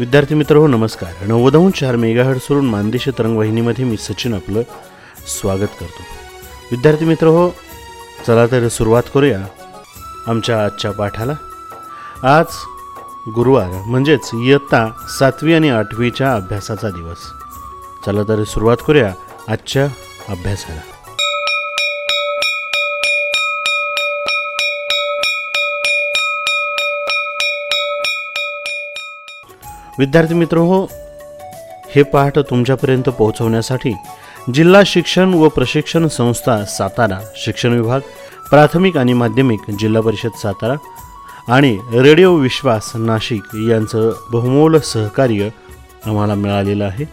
विद्यार्थी मित्र हो नमस्कार. नव्वदहून चार मेगाहर्ड सोडून मानदेशी तरंगवाहिनीमध्ये मी सचिन आपलं स्वागत करतो. विद्यार्थी मित्र हो चला तर सुरुवात करूया आमच्या आजच्या पाठाला. आज गुरुवार म्हणजेच इयत्ता सातवी आणि आठवीच्या अभ्यासाचा दिवस. चला तर सुरुवात करूया आजच्या अभ्यासाला. विद्यार्थी मित्र हो हे पाठ तुमच्यापर्यंत पोहोचवण्यासाठी जिल्हा शिक्षण व प्रशिक्षण संस्था सातारा शिक्षण विभाग प्राथमिक आणि माध्यमिक जिल्हा परिषद सातारा आणि रेडिओ विश्वास नाशिक यांचं बहुमोल सहकार्य आम्हाला मिळालेलं आहे.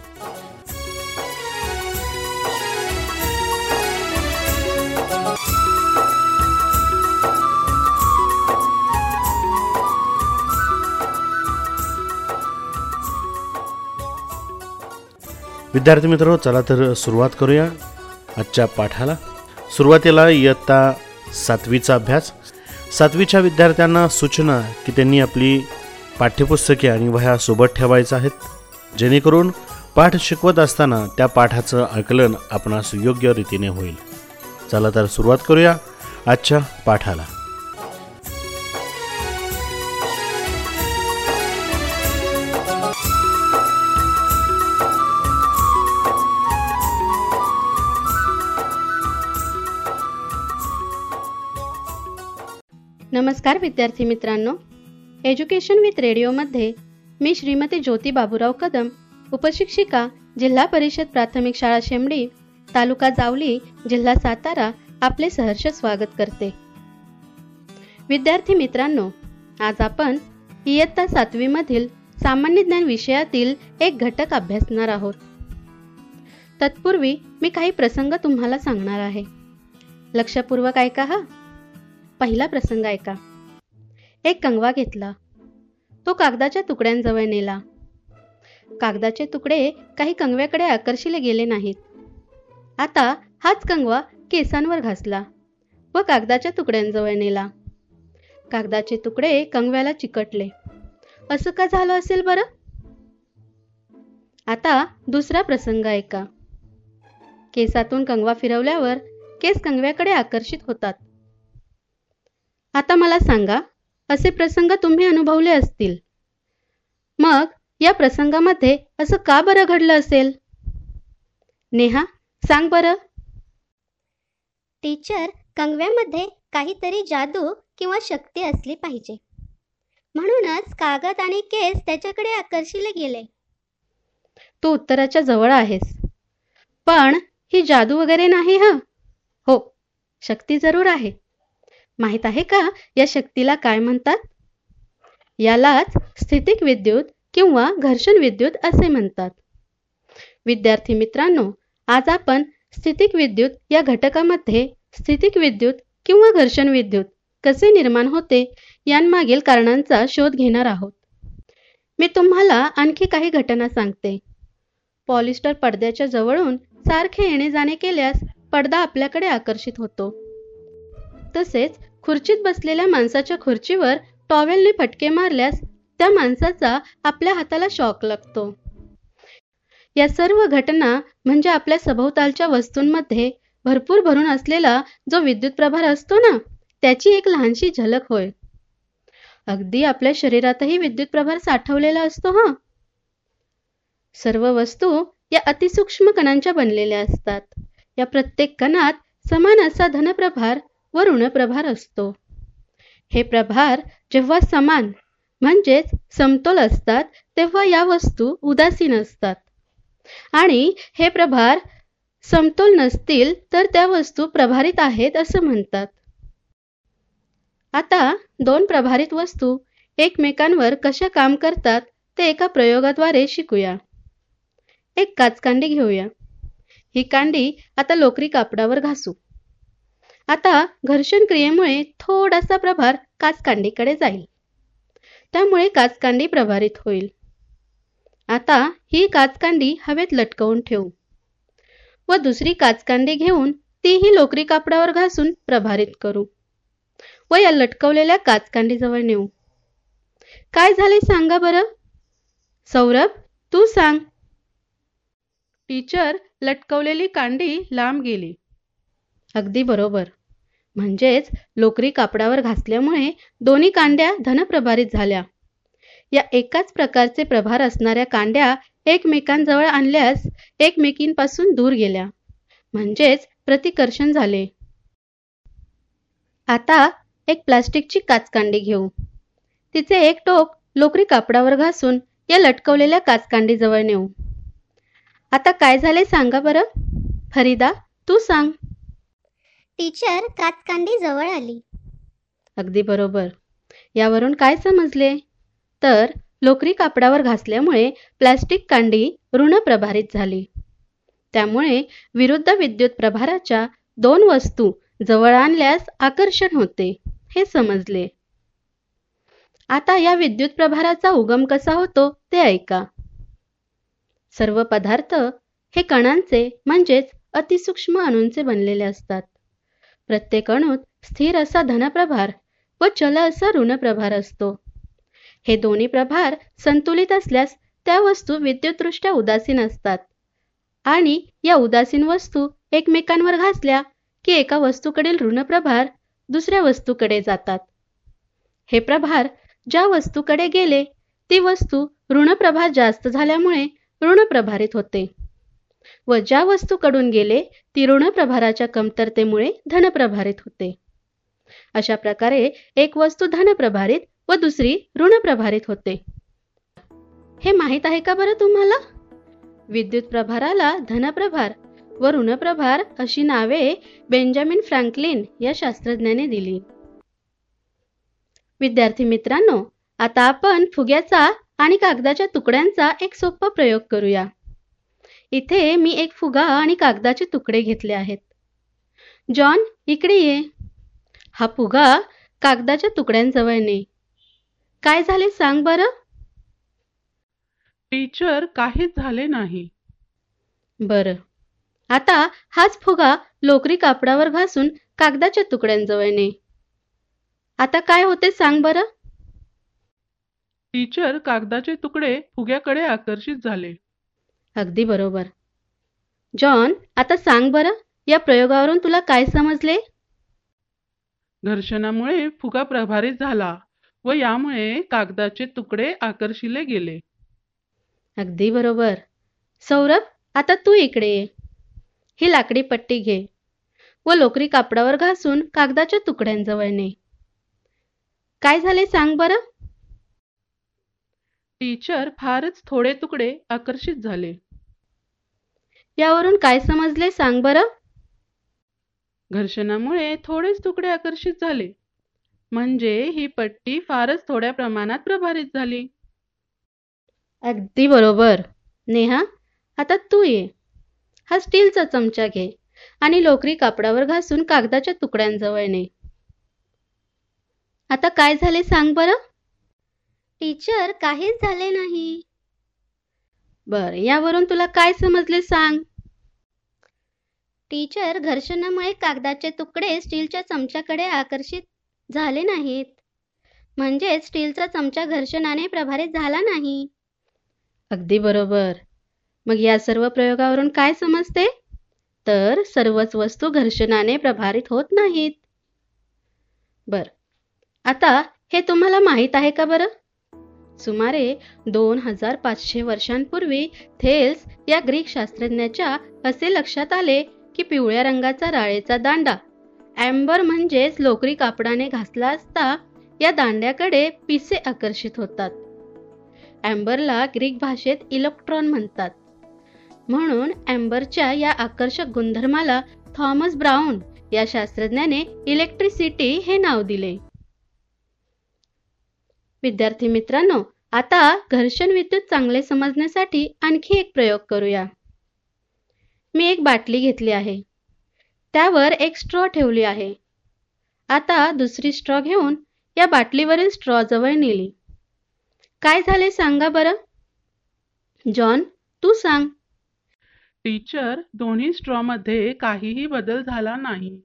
विद्यार्थी मित्र चला तर सुरुवात करूया आजच्या पाठाला. सुरुवातीला इयत्ता सातवीचा अभ्यास. सातवीच्या विद्यार्थ्यांना सूचना की त्यांनी आपली पाठ्यपुस्तके आणि वह्या सोबत ठेवायच्या आहेत. जेणेकरून पाठ शिकवत असताना त्या पाठाचं आकलन आपणास योग्य रीतीने होईल. चला तर सुरुवात करूया आजच्या पाठाला. नमस्कार विद्यार्थी मित्रांनो. एज्युकेशन विथ रेडिओमध्ये मी श्रीमती ज्योती बाबूराव कदम उपशिक्षिका जिल्हा परिषद प्राथमिक शाळा शेमडी तालुका जावली जिल्हा सातारा आपले सहर्ष स्वागत करते. विद्यार्थी मित्रांनो आज आपण इयत्ता सातवीमधील सामान्य ज्ञान विषयातील एक घटक अभ्यासणार आहोत. तत्पूर्वी मी काही प्रसंग तुम्हाला सांगणार आहे. लक्षपूर्वक ऐका हा. पहिला प्रसंग ऐका. एक कंगवा घेतला. तो कागदाच्या तुकड्यांजवळ नेला. कागदाचे तुकडे काही कंगव्याकडे आकर्षिले गेले नाहीत. आता हाच कंगवा केसांवर घासला व कागदाच्या तुकड्यांजवळ नेला. कागदाचे तुकडे कंगव्याला चिकटले. असं का झालं असेल बरं? आता दुसरा प्रसंग ऐका. केसातून कंगवा फिरवल्यावर केस कंगव्याकडे आकर्षित होतात. आता मला सांगा असे प्रसंग तुम्ही अनुभवले असतील. मग या प्रसंगामध्ये असं का बरं घडलं असेल? नेहा सांग बरं. टीचर कंगव्यामध्ये काहीतरी जादू किंवा शक्ती असली पाहिजे. म्हणूनच कागद आणि केस त्याच्याकडे आकर्षिले गेले. तू उत्तराच्या जवळ आहेस. पण ही जादू वगैरे नाही ह? हो शक्ती जरूर आहे. माहीत आहे का? या शक्तीला काय म्हणतात? यालाच स्थितिक विद्युत किंवा घर्षण विद्युत असे म्हणतात. विद्यार्थी मित्रांनो आज आपण स्थितिक विद्युत या घटकामध्ये स्थितिक विद्युत किंवा घर्षण विद्युत कसे निर्माण होते यांमागील कारणांचा शोध घेणार आहोत. मी तुम्हाला आणखी काही घटना सांगते. पॉलिस्टर पडद्याच्या जवळून सारखे येणे जाणे केल्यास पडदा आपल्याकडे आकर्षित होतो. तसेच खुर्चीत बसलेल्या माणसाच्या खुर्चीवर टॉवेलने फटके मारल्यास त्या माणसाचा आपल्या हाताला शॉक लागतो. या सर्व घटना म्हणजे आपल्या सभोवतालच्या वस्तूंमध्ये भरपूर भरून असलेला जो विद्युत प्रभार असतो ना त्याची एक लहानशी झलक होय. अगदी आपल्या शरीरातही विद्युत प्रभार साठवलेला असतो हा. सर्व वस्तू या अतिसूक्ष्म कणांच्या बनलेल्या असतात. या प्रत्येक कणात समान असा धनप्रभार व ऋणप्रभार असतो. हे प्रभार जेव्हा समान म्हणजेच समतोल असतात तेव्हा या वस्तू उदासीन असतात. आणि हे प्रभार समतोल नसतील तर त्या वस्तू प्रभारित आहेत असं म्हणतात. आता दोन प्रभारित वस्तू एकमेकांवर कशा काम करतात ते एका प्रयोगाद्वारे शिकूया. एक काचकांडी घेऊया. ही कांडी आता लोकरी कापडावर घासू. आता घर्षण क्रियेमुळे थोडासा प्रभार काचकांडीकडे जाईल. त्यामुळे काचकांडी प्रभारित होईल. आता ही काचकांडी हवेत लटकवून ठेवू. व दुसरी काचकांडी घेऊन तीही लोकरी कापडावर घासून प्रभारित करू. व या लटकवलेल्या काचकांडीजवळ नेऊ. काय झाले सांगा बरं? सौरभ तू सांग. टीचर लटकवलेली कांडी लांब गेली. अगदी बरोबर. म्हणजेच लोकरी कापडावर घासल्यामुळे दोन्ही कांड्या धनप्रभारित झाल्या. या एकाच प्रकारचे प्रभार असणाऱ्या कांड्या एकमेकांजवळ आणल्यास एकमेकींपासून दूर गेल्या. म्हणजेच प्रतिकर्षण झाले. आता एक प्लास्टिकची काचकांडी घेऊ. तिचे एक टोक लोकरी कापडावर घासून या लटकवलेल्या काचकांडीजवळ नेऊ. आता काय झाले सांगा बरं? फरीदा तू सांग. टीचर काचकांडी जवळ आली. अगदी बरोबर. यावरून काय समजले? तर लोकरी कापडावर घासल्यामुळे प्लास्टिक कांडी ऋणप्रभारित झाली. त्यामुळे विरुद्ध विद्युत प्रभाराच्या दोन वस्तू जवळ आणल्यास आकर्षण होते हे समजले. आता या विद्युत प्रभाराचा उगम कसा होतो ते ऐका. सर्व पदार्थ हे कणांचे म्हणजेच अतिसूक्ष्म अणूंचे बनलेले असतात. प्रत्येक अणूत स्थिर असा धनप्रभार व चल असा ऋणप्रभार असतो. हे दोन्ही प्रभार संतुलित असल्यास त्या वस्तू विद्युतदृष्ट्या उदासीन असतात. आणि या उदासीन वस्तू एकमेकांवर घासल्या की एका वस्तूकडील ऋणप्रभार दुसऱ्या वस्तूकडे जातात. हे प्रभार ज्या वस्तूकडे गेले ती वस्तू ऋणप्रभार जास्त झाल्यामुळे ऋणप्रभारित होते. व ज्या वस्तूकडून गेले ती ऋणप्रभाराच्या कमतरतेमुळे धनप्रभारित होते. अशा प्रकारे एक वस्तू धनप्रभारित व दुसरी ऋणप्रभारित होते. हे माहीत आहे का बरं तुम्हाला? विद्युत प्रभाराला धनप्रभार व ऋणप्रभार अशी नावे बेंजामिन फ्रँकलिन या शास्त्रज्ञाने दिली. विद्यार्थी मित्रांनो आता आपण फुग्याचा आणि कागदाच्या तुकड्यांचा एक सोपा प्रयोग करूया. इथे मी एक फुगा आणि कागदाचे तुकडे घेतले आहेत. जॉन इकडे ये. हा फुगा कागदाच्या तुकड्यांजवळ ने. काय झाले सांग बरं? टीचर काहीच झाले नाही. बरं. आता हाच फुगा लोकरी कापडावर घासून कागदाच्या तुकड्यांजवळ ने. आता काय होते सांग बरं? टीचर कागदाचे तुकडे फुग्याकडे आकर्षित झाले. अगदी बरोबर. जॉन आता सांग बरं या प्रयोगावरून तुला काय समजले? घर्षणामुळे फुगा प्रभारित झाला व यामुळे कागदाचे तुकडे आकर्षिले गेले. अगदी बरोबर. सौरभ आता तू इकडे ये. ही लाकडी पट्टी घे व लोकरी कापडावर घासून कागदाच्या तुकड्यांजवळ ने. काय झाले सांग बरं? टीचर फारच थोडे तुकडे आकर्षित झाले. यावरून काय समजले सांग बरं? घर्षणामुळे थोडेच तुकडे आकर्षित झाले. म्हणजे ही पट्टी फारच थोड्या प्रमाणात प्रभारित झाली. अगदी बरोबर. नेहा आता तू ये. हा स्टीलचा चमचा घे आणि लोकरी कापडावर घासून कागदाच्या तुकड्यांजवळ ने. आता काय झाले सांग बरं? टीचर काहीच झाले नाही. बर यावरून तुला काय समजले सांग? टीचर घर्षणामुळे कागदाचे तुकडे स्टीलच्या चमच्याकडे आकर्षित झाले नाहीत. म्हणजेच स्टीलचा चमचा घर्षणाने प्रभारित झाला नाही. अगदी बरोबर. मग या सर्व प्रयोगावरून काय समजते? तर सर्वच वस्तू घर्षणाने प्रभारित होत नाहीत. बर. आता हे तुम्हाला माहीत आहे का बरं? सुमारे दोन हजार पाचशे वर्षांपूर्वी थेल्स या ग्रीक शास्त्रज्ञाच्या असे लक्षात आले की पिवळ्या रंगाचा राळेचा दांडा. ॲम्बर म्हणजेच लोकरी कापडाने घासला असता या दांड्याकडे पिसे आकर्षित होतात. ॲम्बरला ग्रीक भाषेत इलेक्ट्रॉन म्हणतात. म्हणून ॲम्बरच्या या आकर्षक गुणधर्माला थॉमस ब्राऊन या शास्त्रज्ञाने इलेक्ट्रिसिटी हे नाव दिले. विद्यार्थी मित्रांनो आता घर्षण विद्युत चांगले समजण्यासाठी आणखी एक प्रयोग करूया. मी एक बाटली घेतली आहे. त्यावर एक स्ट्रॉ ठेवली आहे. आता दुसरी स्ट्रॉ घेऊन या बाटलीवरील स्ट्रॉ जवळ नेली. काय झाले सांगा बरं? जॉन तू सांग. टीचर दोन्ही स्ट्रॉमध्ये काहीही बदल झाला नाही.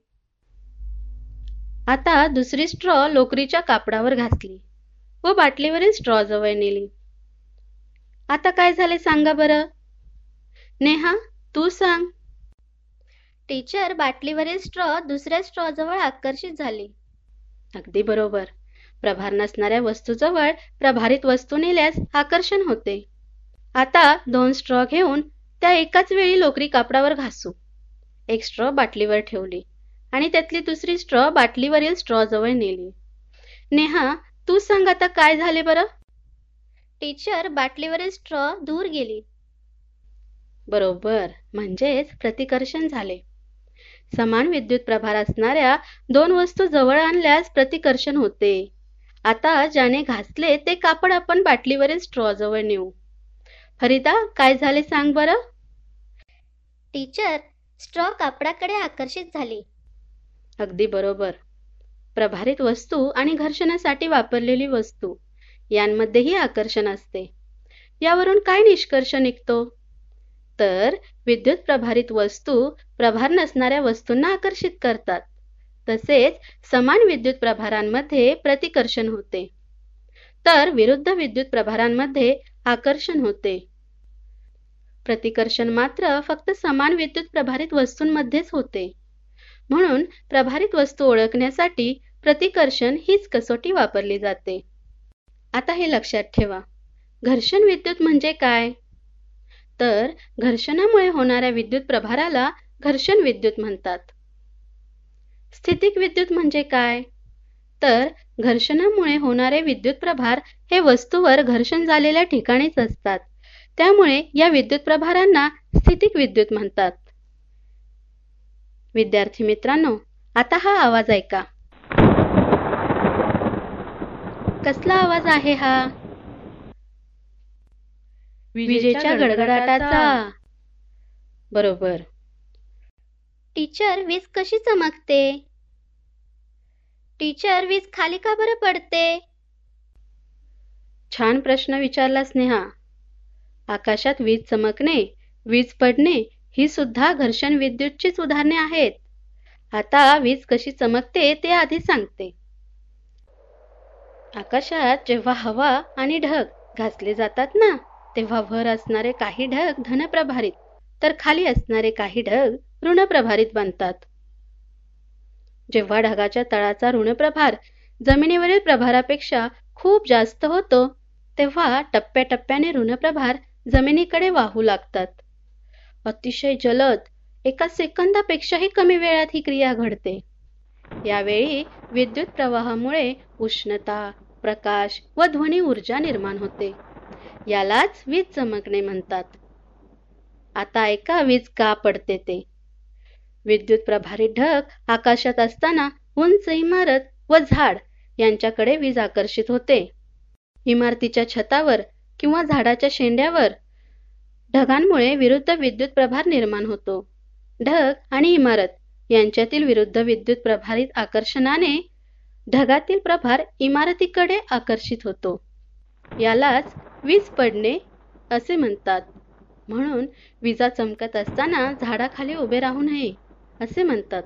आता दुसरी स्ट्रॉ लोकरीच्या कापडावर घातली व बाटलीवरील स्ट्रॉ जवळ नेली. आता काय झाले सांगा बरं? नेहा तू सांग. टीचर बाटलीवरील स्ट्रॉ दुसऱ्या स्ट्रॉजवळ आकर्षित झाली. अगदी बरोबर. प्रभार नसणाऱ्या वस्तूजवळ प्रभारित वस्तू नेल्यास आकर्षण होते. आता दोन स्ट्रॉ घेऊन त्या एकाच वेळी लोकरी कापडावर घासू. एक स्ट्रॉ बाटलीवर ठेवली आणि त्यातली दुसरी स्ट्रॉ बाटलीवरील स्ट्रॉ जवळ नेली. नेहा तू सांग आता काय झाले बरं? टीचर बाटलीवरील स्ट्रॉ दूर गेली. बरोबर. म्हणजेच प्रतिकर्षण झाले. समान विद्युत प्रभार असणाऱ्या दोन वस्तू जवळ आणल्यास प्रतिकर्षण होते. आता ज्याने घासले ते कापड आपण बाटलीवरील स्ट्रॉ जवळ नेऊ. फरिदा काय झाले सांग बरं? टीचर स्ट्रॉ कापडाकडे आकर्षित झाली. अगदी बरोबर. प्रभारित वस्तू आणि घर्षणासाठी वापरलेली वस्तू यांमध्येही आकर्षण असते. यावरून काय निष्कर्ष निघतो? तर विद्युत प्रभारित वस्तू प्रभार नसणाऱ्या वस्तूंना आकर्षित करतात. तसेच समान विद्युत प्रभारांमध्ये प्रतिकर्षण होते. तर विरुद्ध विद्युत प्रभारांमध्ये आकर्षण होते. प्रतिकर्षण मात्र फक्त समान विद्युत प्रभारित वस्तूंमध्येच होते. म्हणून प्रभारित वस्तू ओळखण्यासाठी प्रतिकर्षण हीच कसोटी वापरली जाते. आता हे लक्षात ठेवा. घर्षण विद्युत म्हणजे काय? तर घर्षणामुळे होणाऱ्या विद्युत प्रभाराला घर्षण विद्युत म्हणतात. स्थितिक विद्युत म्हणजे काय? तर घर्षणामुळे होणारे विद्युत प्रभार हे वस्तूवर घर्षण झालेल्या ठिकाणीच असतात. त्यामुळे या विद्युत प्रभारांना स्थितिक विद्युत म्हणतात. विद्यार्थी मित्रांनो आता हा आवाज ऐका. कसला आवाज आहे हा? विजेच्या गडगडाटाचा. बरोबर. टीचर वीज कशी चमकते? टीचर वीज खाली का बरं पडते? छान प्रश्न विचारला स्नेहा. आकाशात वीज चमकणे वीज पडणे ही सुद्धा घर्षण विद्युतचीच उदाहरणे आहेत. आता वीज कशी चमकते ते आधी सांगते. आकाशात जेव्हा हवा आणि ढग घासले जातात ना तेव्हा वर असणारे काही ढग धनप्रभारित तर खाली असणारे काही ढग ऋणप्रभारित बनतात. जेव्हा ढगाच्या तळाचा ऋणप्रभार जमिनीवरील प्रभारापेक्षा खूप जास्त होतो तेव्हा टप्प्याटप्प्याने ऋणप्रभार जमिनीकडे वाहू लागतात. अतिशय जलद एका सेकंदापेक्षाही कमी वेळात ही क्रिया घडते. यावेळी विद्युत प्रवाहामुळे उष्णता प्रकाश व ध्वनी ऊर्जा निर्माण होते. यालाच वीज चमकणे म्हणतात. आता ऐका वीज का पडते ते. विद्युत प्रभारी ढग आकाशात असताना उंच इमारत व झाड यांच्याकडे वीज आकर्षित होते. इमारतीच्या छतावर किंवा झाडाच्या शेंड्यावर ढगांमुळे विरुद्ध विद्युत प्रभार निर्माण होतो. ढग आणि इमारत यांच्यातील विरुद्ध विद्युत प्रभारित आकर्षणाने ढगातील प्रभार इमारतीकडे आकर्षित होतो. यालाच वीज पडणे असे म्हणतात. म्हणून विजा चमकत असताना झाडाखाली उभे राहू नये असे म्हणतात.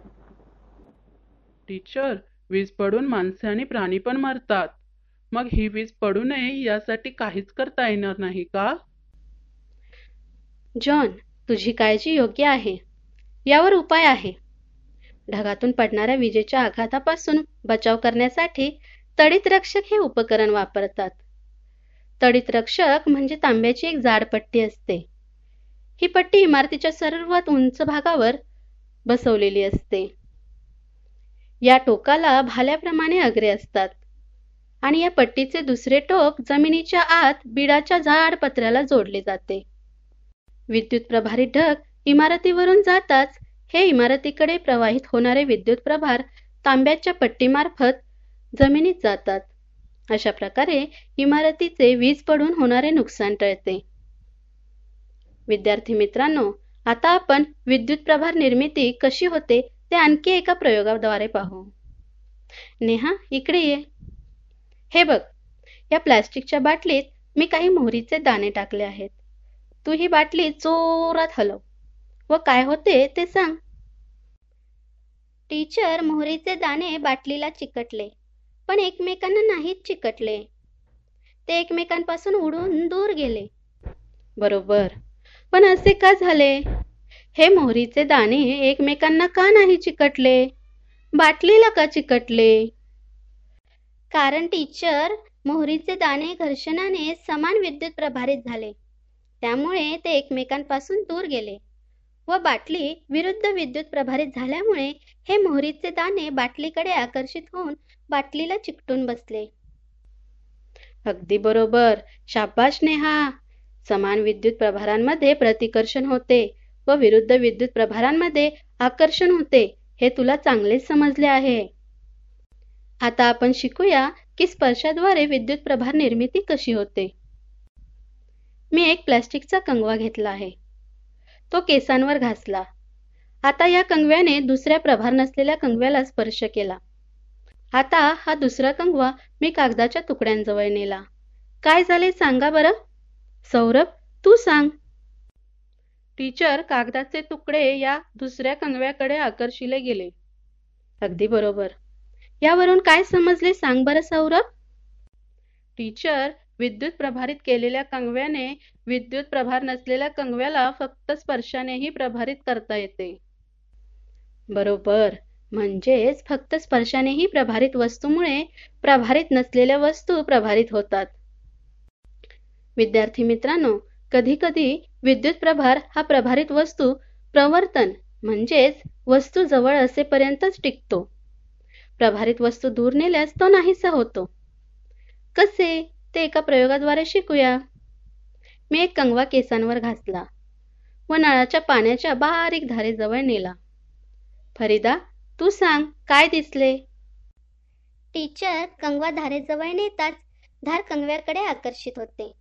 टीचर वीज पडून माणसे आणि प्राणी पण मरतात. मग ही वीज पडू नये यासाठी काहीच करता येणार नाही का? जॉन तुझी काळजी योग्य आहे. यावर उपाय आहे. ढगातून पडणाऱ्या विजेच्या आघातापासून बचाव करण्यासाठी तडित रक्षक हे उपकरण वापरतात. तडित रक्षक म्हणजे तांब्याची एक जाड पट्टी असते. ही पट्टी इमारतीच्या सर्वात उंच भागावर बसवलेली असते. या टोकाला भाल्याप्रमाणे अग्रे असतात आणि या पट्टीचे दुसरे टोक जमिनीच्या आत बिडाच्या जाड पत्र्याला जोडले जाते. विद्युत प्रभारी ढग इमारतीवरून जाताच हे इमारतीकडे प्रवाहित होणारे विद्युत प्रभार तांब्याच्या पट्टीमार्फत जमिनीत जातात. अशा प्रकारे इमारतीचे वीज पडून होणारे नुकसान टळते. विद्यार्थी मित्रांनो आता आपण विद्युत प्रभार निर्मिती कशी होते ते आणखी एका प्रयोगाद्वारे पाहू. नेहा इकडे ये. हे बघ या प्लॅस्टिकच्या बाटलीत मी काही मोहरीचे दाणे टाकले आहेत. तू ही बाटली जोरात हलव. व काय होते ते सांग. टीचर मोहरीचे दाणे बाटलीला चिकटले. पण एकमेकांना नाहीत चिकटले. ते एकमेकांपासून उडून दूर गेले. बरोबर. पण असे का झाले? हे मोहरीचे दाणे एकमेकांना का नाही चिकटले? बाटलीला का चिकटले? कारण टीचर मोहरीचे दाणे घर्षणाने समान विद्युत प्रभारित झाले. त्यामुळे ते एकमेकांपासून दूर गेले व बाटली विरुद्ध विद्युत प्रभारित झाल्यामुळे हे मोहरीचे दाणे बाटलीकडे आकर्षित होऊन बाटलीला चिकटून बसले. अगदी बरोबर. शाबाश नेहा. समान विद्युत प्रभारांमध्ये प्रतिकर्षण होते व विरुद्ध विद्युत प्रभारांमध्ये आकर्षण होते हे तुला चांगलेच समजले आहे. आता आपण शिकूया की स्पर्शाद्वारे विद्युत प्रभार निर्मिती कशी होते. मी एक प्लास्टिकचा कंगवा घेतला आहे. तो केसांवर घासला. आता या कंगव्याने दुसऱ्या प्रभार नसलेल्या कंगव्याला स्पर्श केला. आता हा दुसरा कंगवा मी कागदाच्या तुकड्यांजवळ नेला. काय झाले सांगा बरं? सौरभ तू सांग. टीचर कागदाचे तुकडे या दुसऱ्या कंगव्याकडे आकर्षिले गेले. अगदी बरोबर. यावरून काय समजले सांग बरं सौरभ? टीचर विद्युत प्रभारित केलेल्या कंगव्याने विद्युत प्रभार नसलेल्या कंगव्याला फक्त स्पर्शानेही प्रभारित करता येते. बरोबर. म्हणजेच फक्त स्पर्शानेही प्रभारित वस्तूमुळे प्रभारित नसलेल्या वस्तू प्रभारित होतात. विद्यार्थी मित्रांनो कधी कधी विद्युत प्रभार हा प्रभारित वस्तू प्रवर्तन म्हणजेच वस्तू जवळ असेपर्यंतच टिकतो. प्रभारित वस्तू दूर नेल्यास तो नाहीसा होतो. कसे? ते एका प्रयोगाद्वारे शिकूया. मी एक कंगवा केसांवर घासला. व नळाच्या पाण्याच्या बारीक धारेजवळ नेला. फरीदा तू सांग काय दिसले? टीचर कंगवा धारेजवळ नेताच धार कंगव्याकडे आकर्षित होते.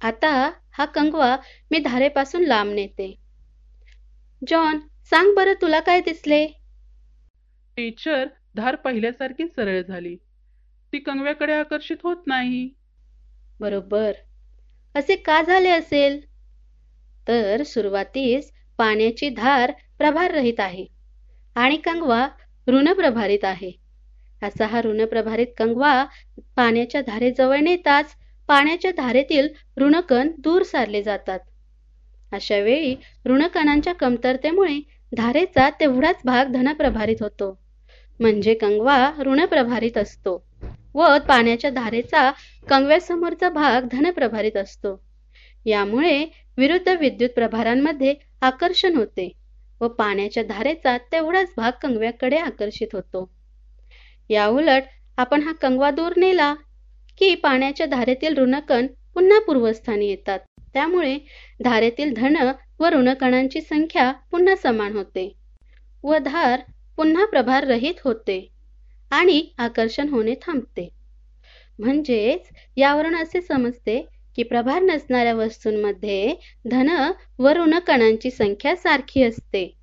आता हा कंगवा मी धारेपासून लांब नेते. जॉन सांग बरं तुला काय दिसले? टीचर धार पहिल्यासारखी सरळ झाली. ती कंगव्याकडे आकर्षित होत नाही. बरोबर. असे का झाले असेल? तर सुरुवातीस पाण्याची धार प्रभाररहित आहे. आणि कंगवा ऋणप्रभारित आहे. असा हा ऋणप्रभारित कंगवा पाण्याच्या धारेजवळ नेताच पाण्याच्या धारेतील ऋणकण दूर सारले जातात. अशा वेळी ऋणकणांच्या कमतरतेमुळे धारेचा तेवढाच भाग धनप्रभारित होतो. म्हणजे कंगवा ऋणप्रभारित असतो व पाण्याच्या धारेचा कंगव्यासमोरचा भाग धनप्रभारित असतो. यामुळे विरुद्ध विद्युत प्रभारांमध्ये आकर्षण होते. व पाण्याच्या धारेचा तेवढाच भाग कंगव्याकडे आकर्षित होतो. याउलट आपण हा कंगवा दूर नेला की पाण्याच्या धारेतील ऋणकण पुन्हा पूर्वस्थानी येतात. त्यामुळे धारेतील धन व ऋणकणांची संख्या पुन्हा समान होते व धार पुन्हा प्रभार रहित होते आणि आकर्षण होणे थांबते. म्हणजेच यावरून असे समजते की प्रभार नसणाऱ्या वस्तूंमध्ये धन व ऋणकणांची संख्या सारखी असते.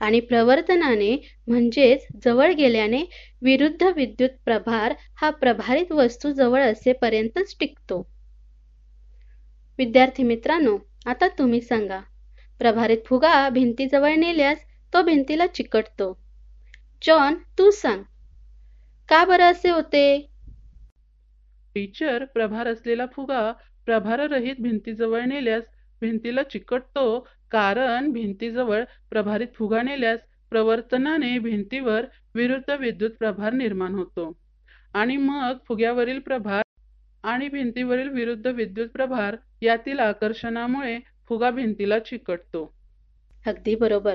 आणि प्रवर्तनाने म्हणजेच जवळ गेल्याने विरुद्ध विद्युत प्रभार हा प्रभारित वस्तू जवळ असेपर्यंतच टिकतो. विद्यार्थी मित्रांनो आता तुम्ही सांगा प्रभारित फुगा भिंतीजवळ नेल्यास तो भिंतीला चिकटतो. जॉन तू सांग का बरं असे होते? टीचर प्रभार असलेला फुगा प्रभाररहित भिंतीजवळ नेल्यास भिंतीला चिकटतो कारण भिंतीजवळ प्रभारित फुगा नेल्यास प्रवर्तनाने भिंतीवर विरुद्ध विद्युत प्रभार निर्माण होतो. आणि मग फुग्यावरील प्रभार आणि भिंतीवरील विरुद्ध विद्युत प्रभार यातील आकर्षणामुळे फुगा भिंतीला चिकटतो. अगदी बरोबर.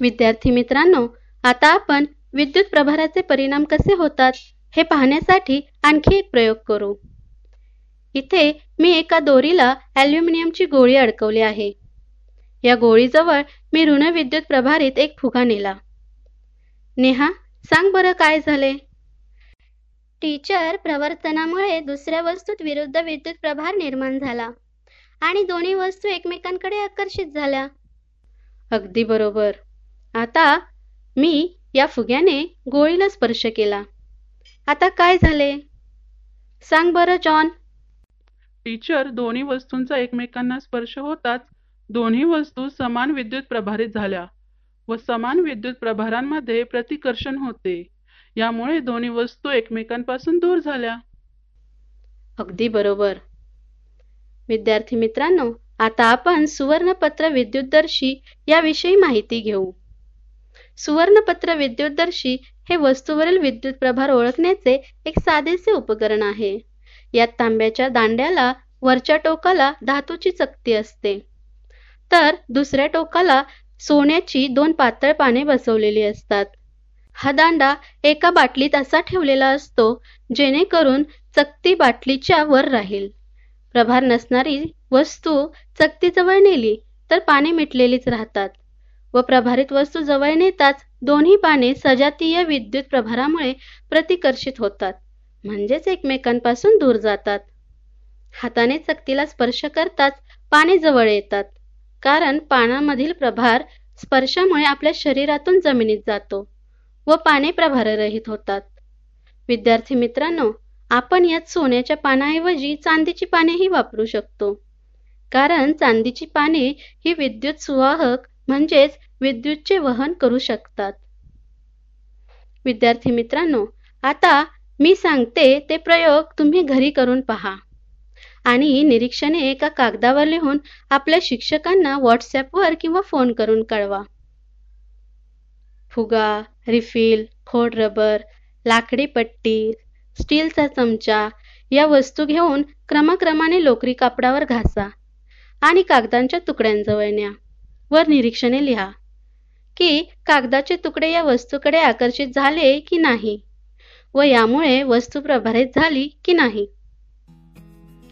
विद्यार्थी मित्रांनो आता आपण विद्युत प्रभाराचे परिणाम कसे होतात हे पाहण्यासाठी आणखी एक प्रयोग करू. इथे मी एका दोरीला ॲल्युमिनियमची गोळी अडकवली आहे. या गोळीजवळ मी ऋण विद्युत प्रभारित एक फुगा नेला. नेहा सांग बरं काय झाले? टीचर प्रवर्तनामुळे दुसऱ्या वस्तूत विरुद्ध विद्युत प्रभार निर्माण झाला आणि दोन्ही वस्तू एकमेकांकडे आकर्षित झाल्या. अगदी बरोबर. आता मी या फुग्याने गोळीला स्पर्श केला. आता काय झाले? सांग बरं जॉन. टीचर दोन्ही वस्तूंचा एकमेकांना स्पर्श होताच दोन्ही वस्तू समान विद्युत प्रभारित झाल्या व समान विद्युत प्रभारांमध्ये प्रतिकर्षण होते. यामुळे दोन्ही वस्तू एकमेकांपासून दूर झाल्या. अगदी बरोबर. विद्यार्थी मित्रांनो आता आपण सुवर्णपत्र विद्युतदर्शी याविषयी माहिती घेऊ. सुवर्णपत्र विद्युतदर्शी हे वस्तूवरील विद्युत प्रभार ओळखण्याचे एक साधेसे उपकरण आहे. यात तांब्याच्या दांड्याला वरच्या टोकाला धातूची चकती असते. तर दुसऱ्या टोकाला सोन्याची दोन पातळ पाने बसवलेली असतात. हा दांडा एका बाटलीत असा ठेवलेला असतो जेणेकरून चकती बाटलीच्या वर राहील. प्रभार नसणारी वस्तू चकतीजवळ नेली तर पाने मिटलेलीच राहतात. व प्रभारित वस्तू जवळ नेताच दोन्ही पाने सजातीय विद्युत प्रभारामुळे प्रतिकर्षित होतात. म्हणजेच एकमेकांपासून दूर जातात. हाताने चकतीला स्पर्श करताच पाने जवळ येतात. कारण पानामधील प्रभार स्पर्शामुळे आपल्या शरीरातून जमिनीत जातो व पाने प्रभाररहित होतात. विद्यार्थी मित्रांनो आपण यात सोन्याच्या पानाऐवजी चांदीची पानेही वापरू शकतो. कारण चांदीची पाने ही विद्युत सुवाहक म्हणजेच विद्युतचे वहन करू शकतात. विद्यार्थी मित्रांनो आता मी सांगते ते प्रयोग तुम्ही घरी करून पहा. आणि निरीक्षणे एका कागदावर लिहून आपल्या शिक्षकांना व्हॉट्सॲपवर किंवा फोन करून कळवा. फुगा रिफिल खोड रबर लाकडी पट्टी स्टीलचा चमचा या वस्तू घेऊन क्रमाक्रमाने लोकरी कापडावर घासा आणि कागदांच्या तुकड्यांजवळ न्या वर निरीक्षणे लिहा की कागदाचे तुकडे या वस्तूकडे आकर्षित झाले की नाही. व यामुळे वस्तू प्रभारित झाली की नाही?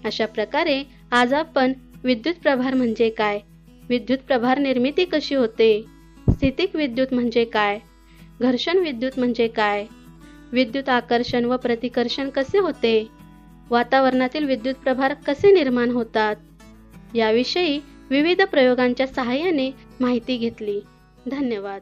अशा प्रकारे आज आपण विद्युत प्रभार म्हणजे काय? विद्युत प्रभार निर्मिती कशी होते? स्थितिक विद्युत म्हणजे काय? घर्षण विद्युत म्हणजे काय? विद्युत आकर्षण व प्रतिकर्षण कसे होते? वातावरणातील विद्युत प्रभार कसे निर्माण होतात? याविषयी विविध प्रयोगांच्या सहाय्याने माहिती घेतली. धन्यवाद.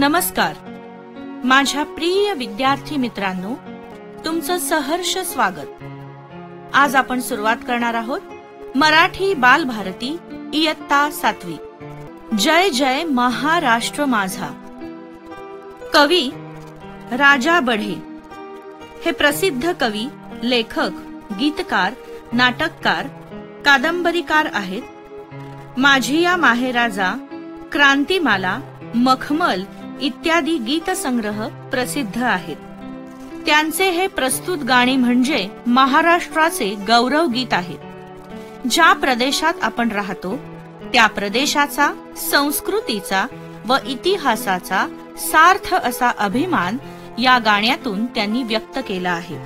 नमस्कार. माझ्या प्रिय विद्यार्थी मित्रांनो तुमचं सहर्ष स्वागत. आज आपण सुरुवात करणार आहोत मराठी बालभारती इयत्ता सातवी. जय जय महाराष्ट्र माझा. कवी राजा बढे. हे प्रसिद्ध कवी लेखक गीतकार नाटककार कादंबरीकार आहेत. माझी या माहेराजा क्रांतिमाला मखमल इत्यादी गीतसंग्रह प्रसिद्ध आहेत. त्यांचे हे प्रस्तुत गाणे म्हणजे महाराष्ट्राचे गौरव गीत आहेत. ज्या प्रदेशात आपण राहतो त्या प्रदेशाचा संस्कृतीचा व इतिहासाचा सार्थ असा अभिमान या गाण्यातून त्यांनी व्यक्त केला आहे.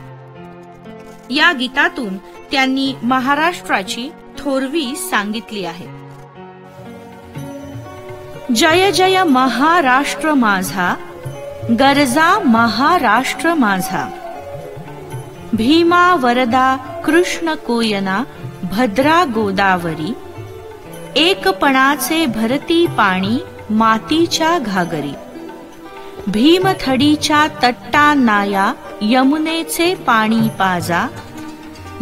या गीतातून त्यांनी महाराष्ट्राची थोरवी सांगितली आहे. जय जय महाराष्ट्र माझा गरजा महाराष्ट्र माझा. भीमा वरदा कृष्ण कोयना भद्रा गोदावरी एकपणाचे भरती पाणी मातीच्या घागरी. भीमथडीच्या तट्टा नाया यमुनेचे पाणी पाजा.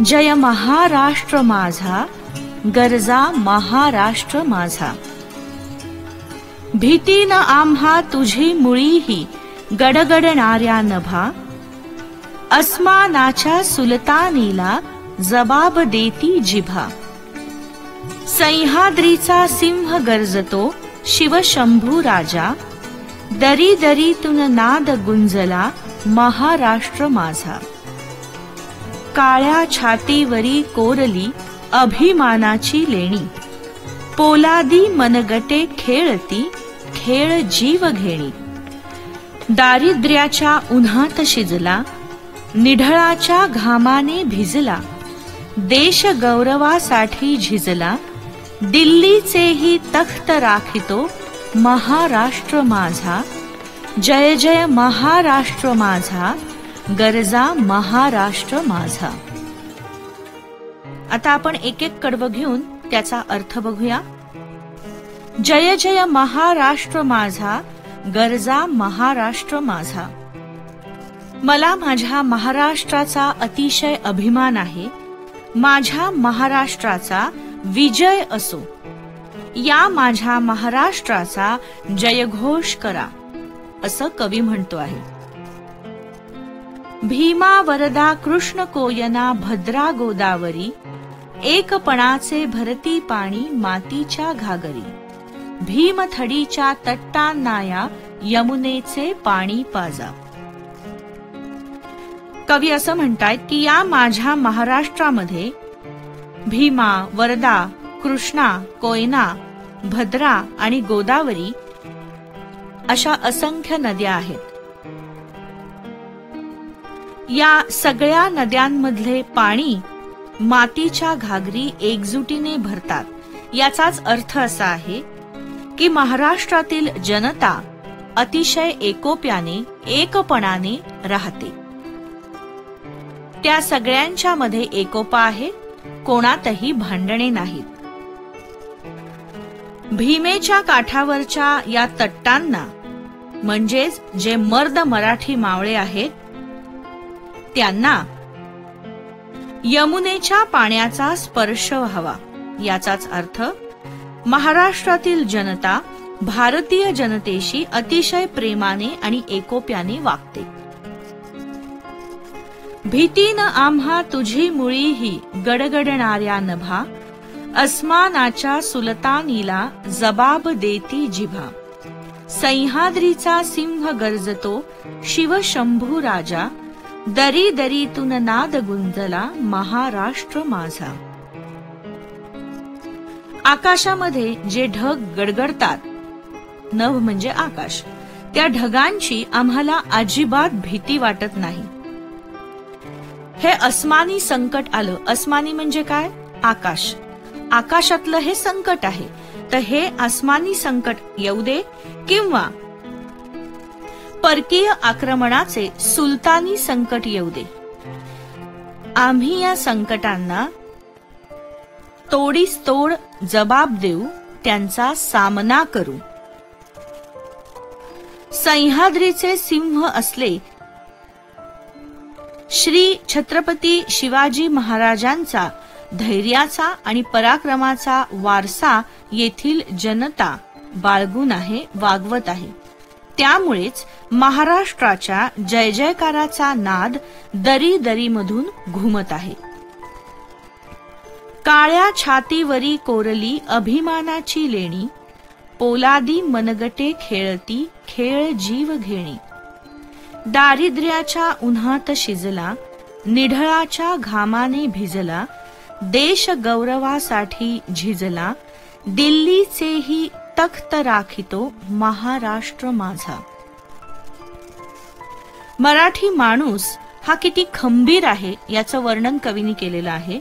जय महाराष्ट्र माझा गरजा महाराष्ट्र माझा. भीती न आम्हा तुझी मुळीही गडगडणाऱ्या नभा. अस्मानाच्या सुलतानीला जबाब देती जिभा. सह्याद्रीचा सिंह गरजतो शिवशंभू राजा. दरी दरीतून नाद गुंजला महाराष्ट्र माझा. काळ्या छातीवरी कोरली अभिमानाची लेणी. पोलादी मनगटे खेळती खेळ जीव घेणी. दारिद्र्याच्या उन्हात शिजला निढळाच्या घामाने भिजला देश गौरवासाठी झिजला दिल्लीचेही तख्त राखितो महाराष्ट्र माझा जय जय महाराष्ट्र माझा गरजा महाराष्ट्र माझा. आता आपण एक एक कडवं घेऊन त्याचा अर्थ बघूया. जय जय महाराष्ट्र माझा गरजा महाराष्ट्र माझा. मला माझ्या महाराष्ट्राचा अतिशय अभिमान आहे. माझ्या महाराष्ट्राचा विजय असो. या माझ्या महाराष्ट्राचा जयघोष करा असं कवी म्हणतो आहे. भीमा वरदा कृष्ण कोयना भद्रा गोदावरी एकपणाचे भरती पाणी मातीच्या घागरी. भीमथडीच्या तट्टांनाया यमुनेचे पाणी पाजा. कवी असं म्हणतायत की या माझ्या महाराष्ट्रामध्ये भीमा वरदा कृष्णा कोयना भद्रा आणि गोदावरी अशा असंख्य नद्या आहेत. या सगळ्या नद्यांमधले पाणी मातीच्या घागरी एकजुटीने भरतात. याचाच अर्थ असा आहे की महाराष्ट्रातील जनता अतिशय एकोप्याने एकपणाने राहते. त्या सगळ्यांच्या मध्ये एकोपा आहे कोणातही भांडणे नाहीत. भीमेच्या काठावरच्या या तट्टांना म्हणजेच जे मर्द मराठी मावळे आहेत त्यांना यमुनेच्या पाण्याचा स्पर्श व्हावा याचाच अर्थ महाराष्ट्रातील जनता भारतीय जनतेशी अतिशय प्रेमाने आणि एकोप्याने वागते. भीतीनं आम्हा तुझी मुळीही गडगडणाऱ्या नभा अस्मानाच्या सुलतानीला जबाब देती जिभा. सह्याद्रीचा सिंह गरजतो शिवशंभू राजा दरी दरीतून नाद गुंजला महाराष्ट्र माझा. आकाशामध्ये जे ढग गडगडतात. नभ म्हणजे आकाश. त्या ढगांची आम्हाला अजिबात भीती वाटत नाही. हे अस्मानी संकट आलं. अस्मानी म्हणजे काय? आकाश. आकाशातलं हे संकट आहे. तर हे अस्मानी संकट येऊ दे किंवा परकीय आक्रमणाचे सुलतानी संकट येऊ दे. आम्ही या संकटांना तोडीस तोड जबाब देऊ त्यांचा सामना करू. सह्याद्रीचे सिंह असले श्री छत्रपती शिवाजी महाराजांचा धैर्याचा आणि पराक्रमाचा वारसा येथील जनता बाळगून आहे वागवत आहे. त्यामुळेच महाराष्ट्राच्या जय जयकाराचा नाद दरी दरीमधून घुमत आहे. काळ्या छातीवरी कोरली अभिमानाची लेणी पोलादी मनगटे खेळती खेळ जीव घेणी. दारिद्र्याच्या उन्हात शिजला निढळाच्या घामाने भिजला देश गौरवासाठी झिजला दिल्लीचेही तख्त राखितो महाराष्ट्र माझा. मराठी माणूस हा किती खंबीर आहे याचं वर्णन कवीने केलेलं आहे.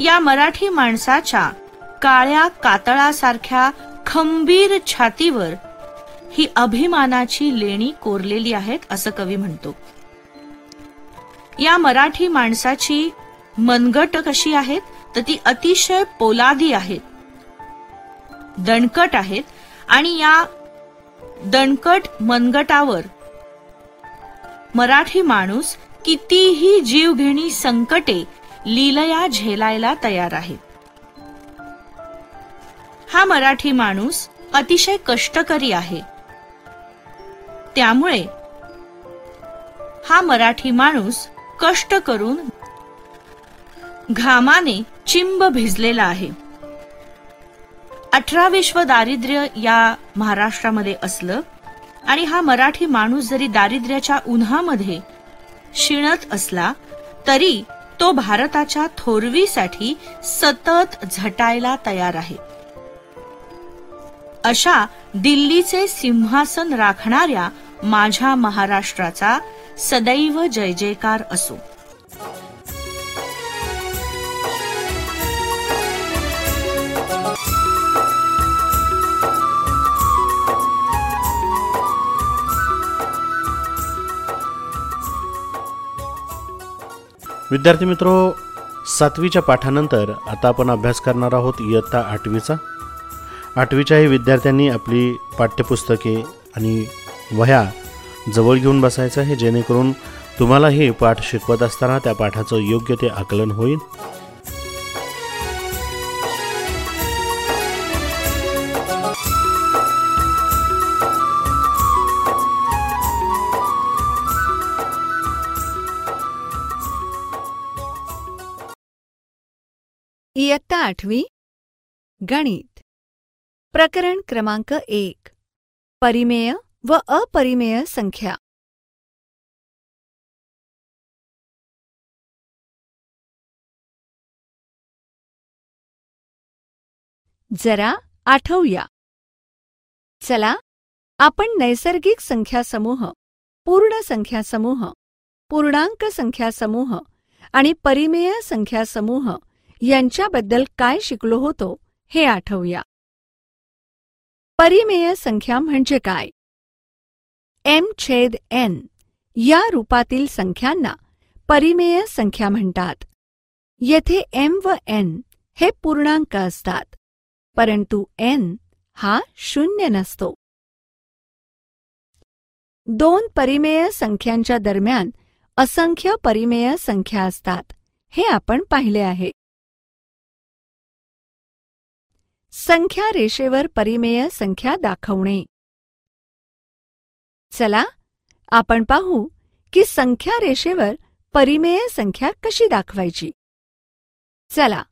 या मराठी माणसाच्या काळ्या कातळासारख्या खंबीर छातीवर ही अभिमानाची लेणी कोरलेली आहेत असं कवी म्हणतो. या मराठी माणसाची मनगट कशी आहेत तर ती अतिशय पोलादी आहेत दणकट आहेत आणि या दणकट मनगटावर मराठी माणूस कितीही जीवघेणी संकटे लीलया झेलायला तयार आहे हा मराठी माणूस अतिशय कष्टकरी आहे. त्यामुळे हा मराठी माणूस कष्ट करून घामाने चिंब भिजलेला आहे. अठरा विश्व दारिद्र्य या महाराष्ट्रामध्ये असलं आणि हा मराठी माणूस जरी दारिद्र्याच्या उन्हामध्ये शिणत असला तरी तो भारताच्या थोरवीसाठी सतत झटायला तयार आहे. अशा दिल्लीचे सिंहासन राखणाऱ्या माझ्या महाराष्ट्राचा सदैव जय जयकार असो. विद्यार्थी मित्रो सातवीच्या पाठानंतर आता आपण अभ्यास करणार आहोत इयत्ता आठवीचा. आठवीच्याही विद्यार्थ्यांनी आपली पाठ्यपुस्तके आणि वह्या जवळ घेऊन बसायचं आहे जेणेकरून तुम्हालाही पाठ शिकवत असताना त्या पाठाचं योग्य ते आकलन होईल. आठवी गणित. प्रकरण क्रमांक एक. परिमेय व अपरिमेय संख्या. जरा आठवूया. चला आपण नैसर्गिक संख्यासमूह पूर्ण संख्यासमूह पूर्णांक संख्यासमूह आणि परिमेय संख्यासमूह यांच्याबद्दल काय शिकलो होतो हे आठवूया. परिमेय संख्या म्हणजे काय? एम छेद एन या रूपातील संख्यांना परिमेय संख्या म्हणतात. येथे एम व एन हे पूर्णांक असतात परंतु एन हा शून्य नसतो. दोन परिमेय संख्यांच्या दरम्यान असंख्य परिमेय संख्या असतात हे आपण पाहिले आहे. संख्या रेषेवर परिमेय संख्या दाखवणे. चला आपण पाहू की संख्या रेषेवर परिमेय संख्या कशी दाखवायची. चला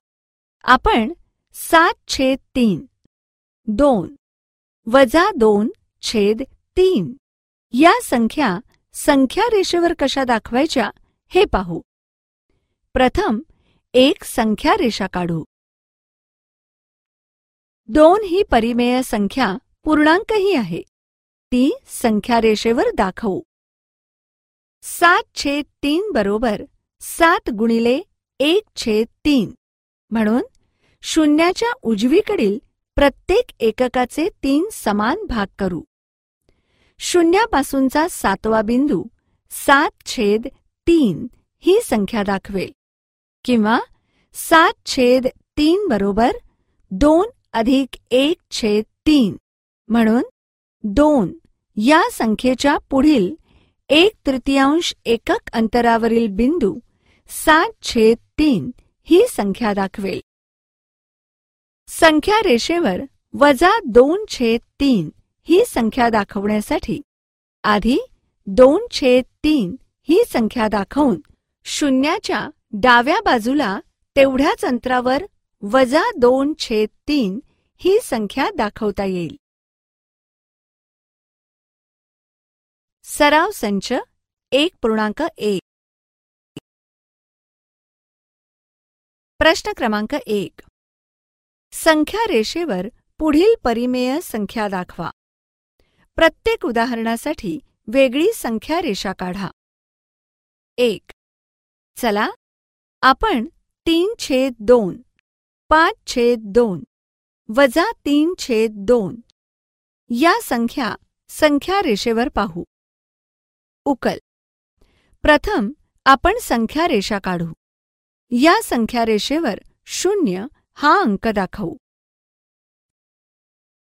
आपण सात छेद तीन दोन वजा दोन छेद तीन या संख्या संख्या रेषेवर कशा दाखवायच्या हे पाहू. प्रथम एक संख्या रेषा काढू. दोन ही परिमेय संख्या पूर्णांकही आहे. ती संख्या रेषेवर दाखवू. सात छेद तीन बरोबर सात गुणिले एक छेद तीन. म्हणून शून्याच्या उजवीकडील प्रत्येक एककाचे तीन समान भाग करू. शून्यापासूनचा सातवा बिंदू सात छेद तीन ही संख्या दाखवेल. किंवा सात छेद तीन बरोबर दोन अधिक एक छेद तीन. म्हणून दोन. या संख्येच्या पुढील एक तृतीयांश एकक अंतरावरील बिंदू सात छेद तीन ही संख्या दाखवेल. संख्या रेषेवर वजा दोन छेद तीन ही संख्या दाखवण्यासाठी आधी दोन छेद तीन ही संख्या दाखवून शून्याच्या डाव्या बाजूला तेवढ्याच अंतरावर वजा दोन छेद तीन ही संख्या दाखवता येईल. सराव संच एक पूर्णांक एक. प्रश्न क्रमांक एक. संख्या रेषेवर पुढील परिमेय संख्या दाखवा. प्रत्येक उदाहरणासाठी वेगळी संख्या रेषा काढा. एक. चला आपण तीन छेद दोन पाच छेद दोन. वजा तीन छेद दोन. या संख्या संख्या रेषेवर पाहू. उकल. प्रथम आपण संख्या रेषा काढू. या संख्या रेषेवर शून्य हा अंक दाखवू.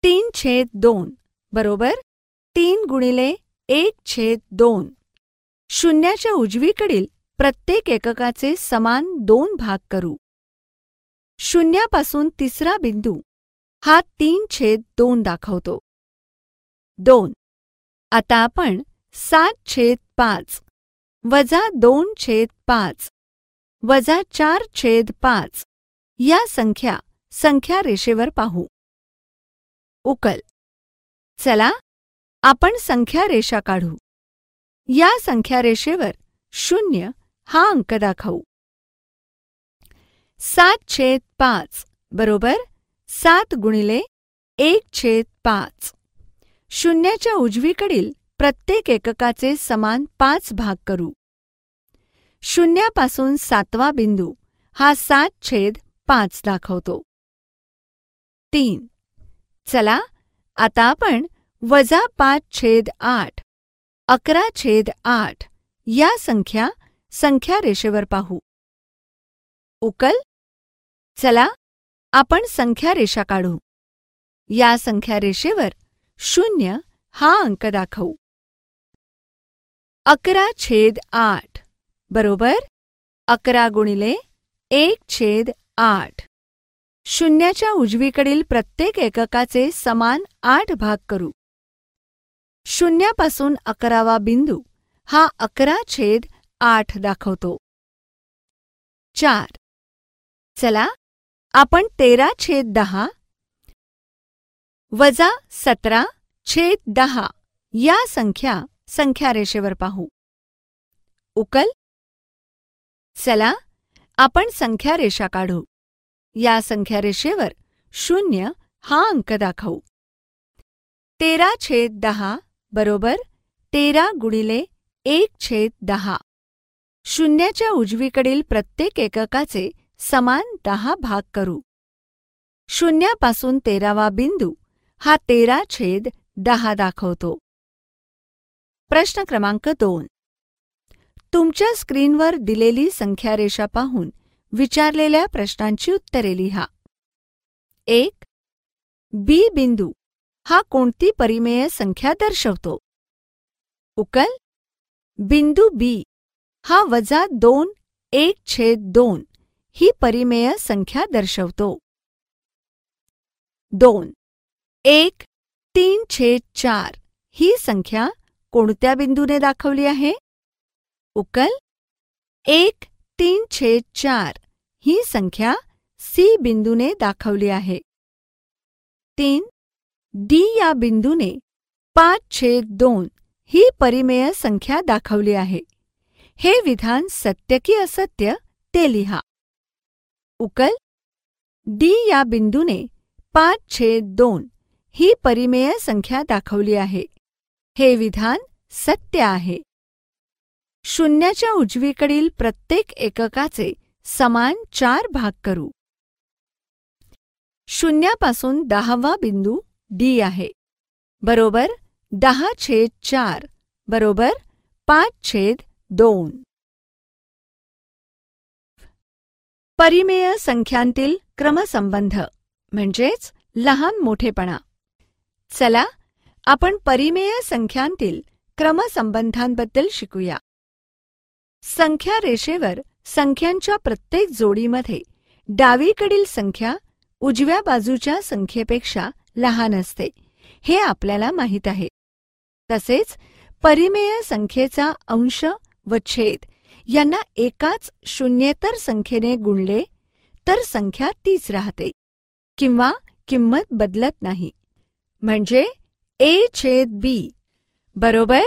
तीन छेद दोन. बरोबर? तीन गुणिले एक छेद दोन. शून्याच्या उजवीकडील प्रत्येक एककाचे समान दोन भाग करू. शून्यापासून तिसरा बिंदू. हा तीन छेद दोन दाखवतो. दोन. आता आपण सात छेद पाच. वजा दोन छेद पाच. वजा चार छेद पाच. या संख्या संख्या रेषेवर पाहू. उकल. चला आपण संख्या रेषा काढू. या संख्या रेषेवर शून्य हा अंक दाखवू. सात छेद पाच बरोबर? सात गुणिले एक छेद पाच. शून्याच्या उजवीकडील प्रत्येक एककाचे समान पाच भाग करू. शून्यापासून सातवा बिंदू हा सात छेद पाच दाखवतो. तीन. चला आता आपण वजा पाच छेद आठ अकरा छेद आठ या संख्या संख्या रेषेवर पाहू. उकल चला आपण संख्या रेषा काढू. या संख्या रेषेवर शून्य हा अंक दाखवू. अकरा छेद आठ बरोबर? अकरा गुणिले एक छेद आठ. शून्याच्या उजवीकडील प्रत्येक एककाचे समान आठ भाग करू. शून्यापासून अकरावा बिंदू हा अकरा छेद आठ दाखवतो. चार. चला आपण तेरा छेद दहा वजा सतरा छेद दहा या संख्या संख्या रेषेवर पाहू. उकल. चला आपण संख्या रेषा काढू. या संख्या रेषेवर शून्य हा अंक दाखवू. तेरा छेद दहा बरोबर तेरा गुणिले एक छेद दहा. शून्याच्या उजवीकडील प्रत्येक एककाचे समान दहा भाग करू. शून्यापासून तेरावा बिंदू. हा तेरा छेद दहा दाखवतो. प्रश्न क्रमांक दोन. तुमच्या स्क्रीनवर दिलेली संख्यारेषा पाहून विचारलेल्या प्रश्नांची उत्तरे लिहा. एक. बी बिंदू. हा कोणती परिमेय संख्या दर्शवतो? उकल. बिंदू बी हा वजा दोन एक छेद दोन. ही परिमेय संख्या दर्शवतो. दोन. एक, तीन, छेद चार ही संख्या कोणत्या बिंदूने दाखवली आहे? उकल. एक, तीन, छेद चार ही संख्या सी बिंदूने दाखवली आहे. तीन. डी या बिंदूने पाच, छेद दोन ही परिमेय संख्या दाखवली आहे. हे विधान सत्य की असत्य ते लिहा. उकल. डी या बिंदूने पाच छेद दोन ही परिमेय संख्या दाखवली आहे. हे विधान सत्य आहे. शून्याच्या उजवीकडील प्रत्येक एककाचे समान चार भाग करू. शून्यापासून दहावा बिंदू डी आहे. बरोबर दहा छेद चार बरोबर पाच छेद दोन. परिमेय संख्यांतील क्रमसंबंध म्हणजेच लहान मोठेपणा. चला आपण परिमेय संख्यांतील क्रमसंबंधांबद्दल शिकूया. संख्या रेषेवर संख्यांच्या प्रत्येक जोडीमध्ये डावीकडील संख्या उजव्या बाजूच्या संख्येपेक्षा लहान असते हे आपल्याला माहीत आहे. तसेच परिमेय संख्येचा अंश व छेद यांना एकाच शून्येतर संख्येने गुणले तर संख्या तीच राहते. किंवा किंमत बदलत नाही. म्हणजे ए छेद बी. बरोबर?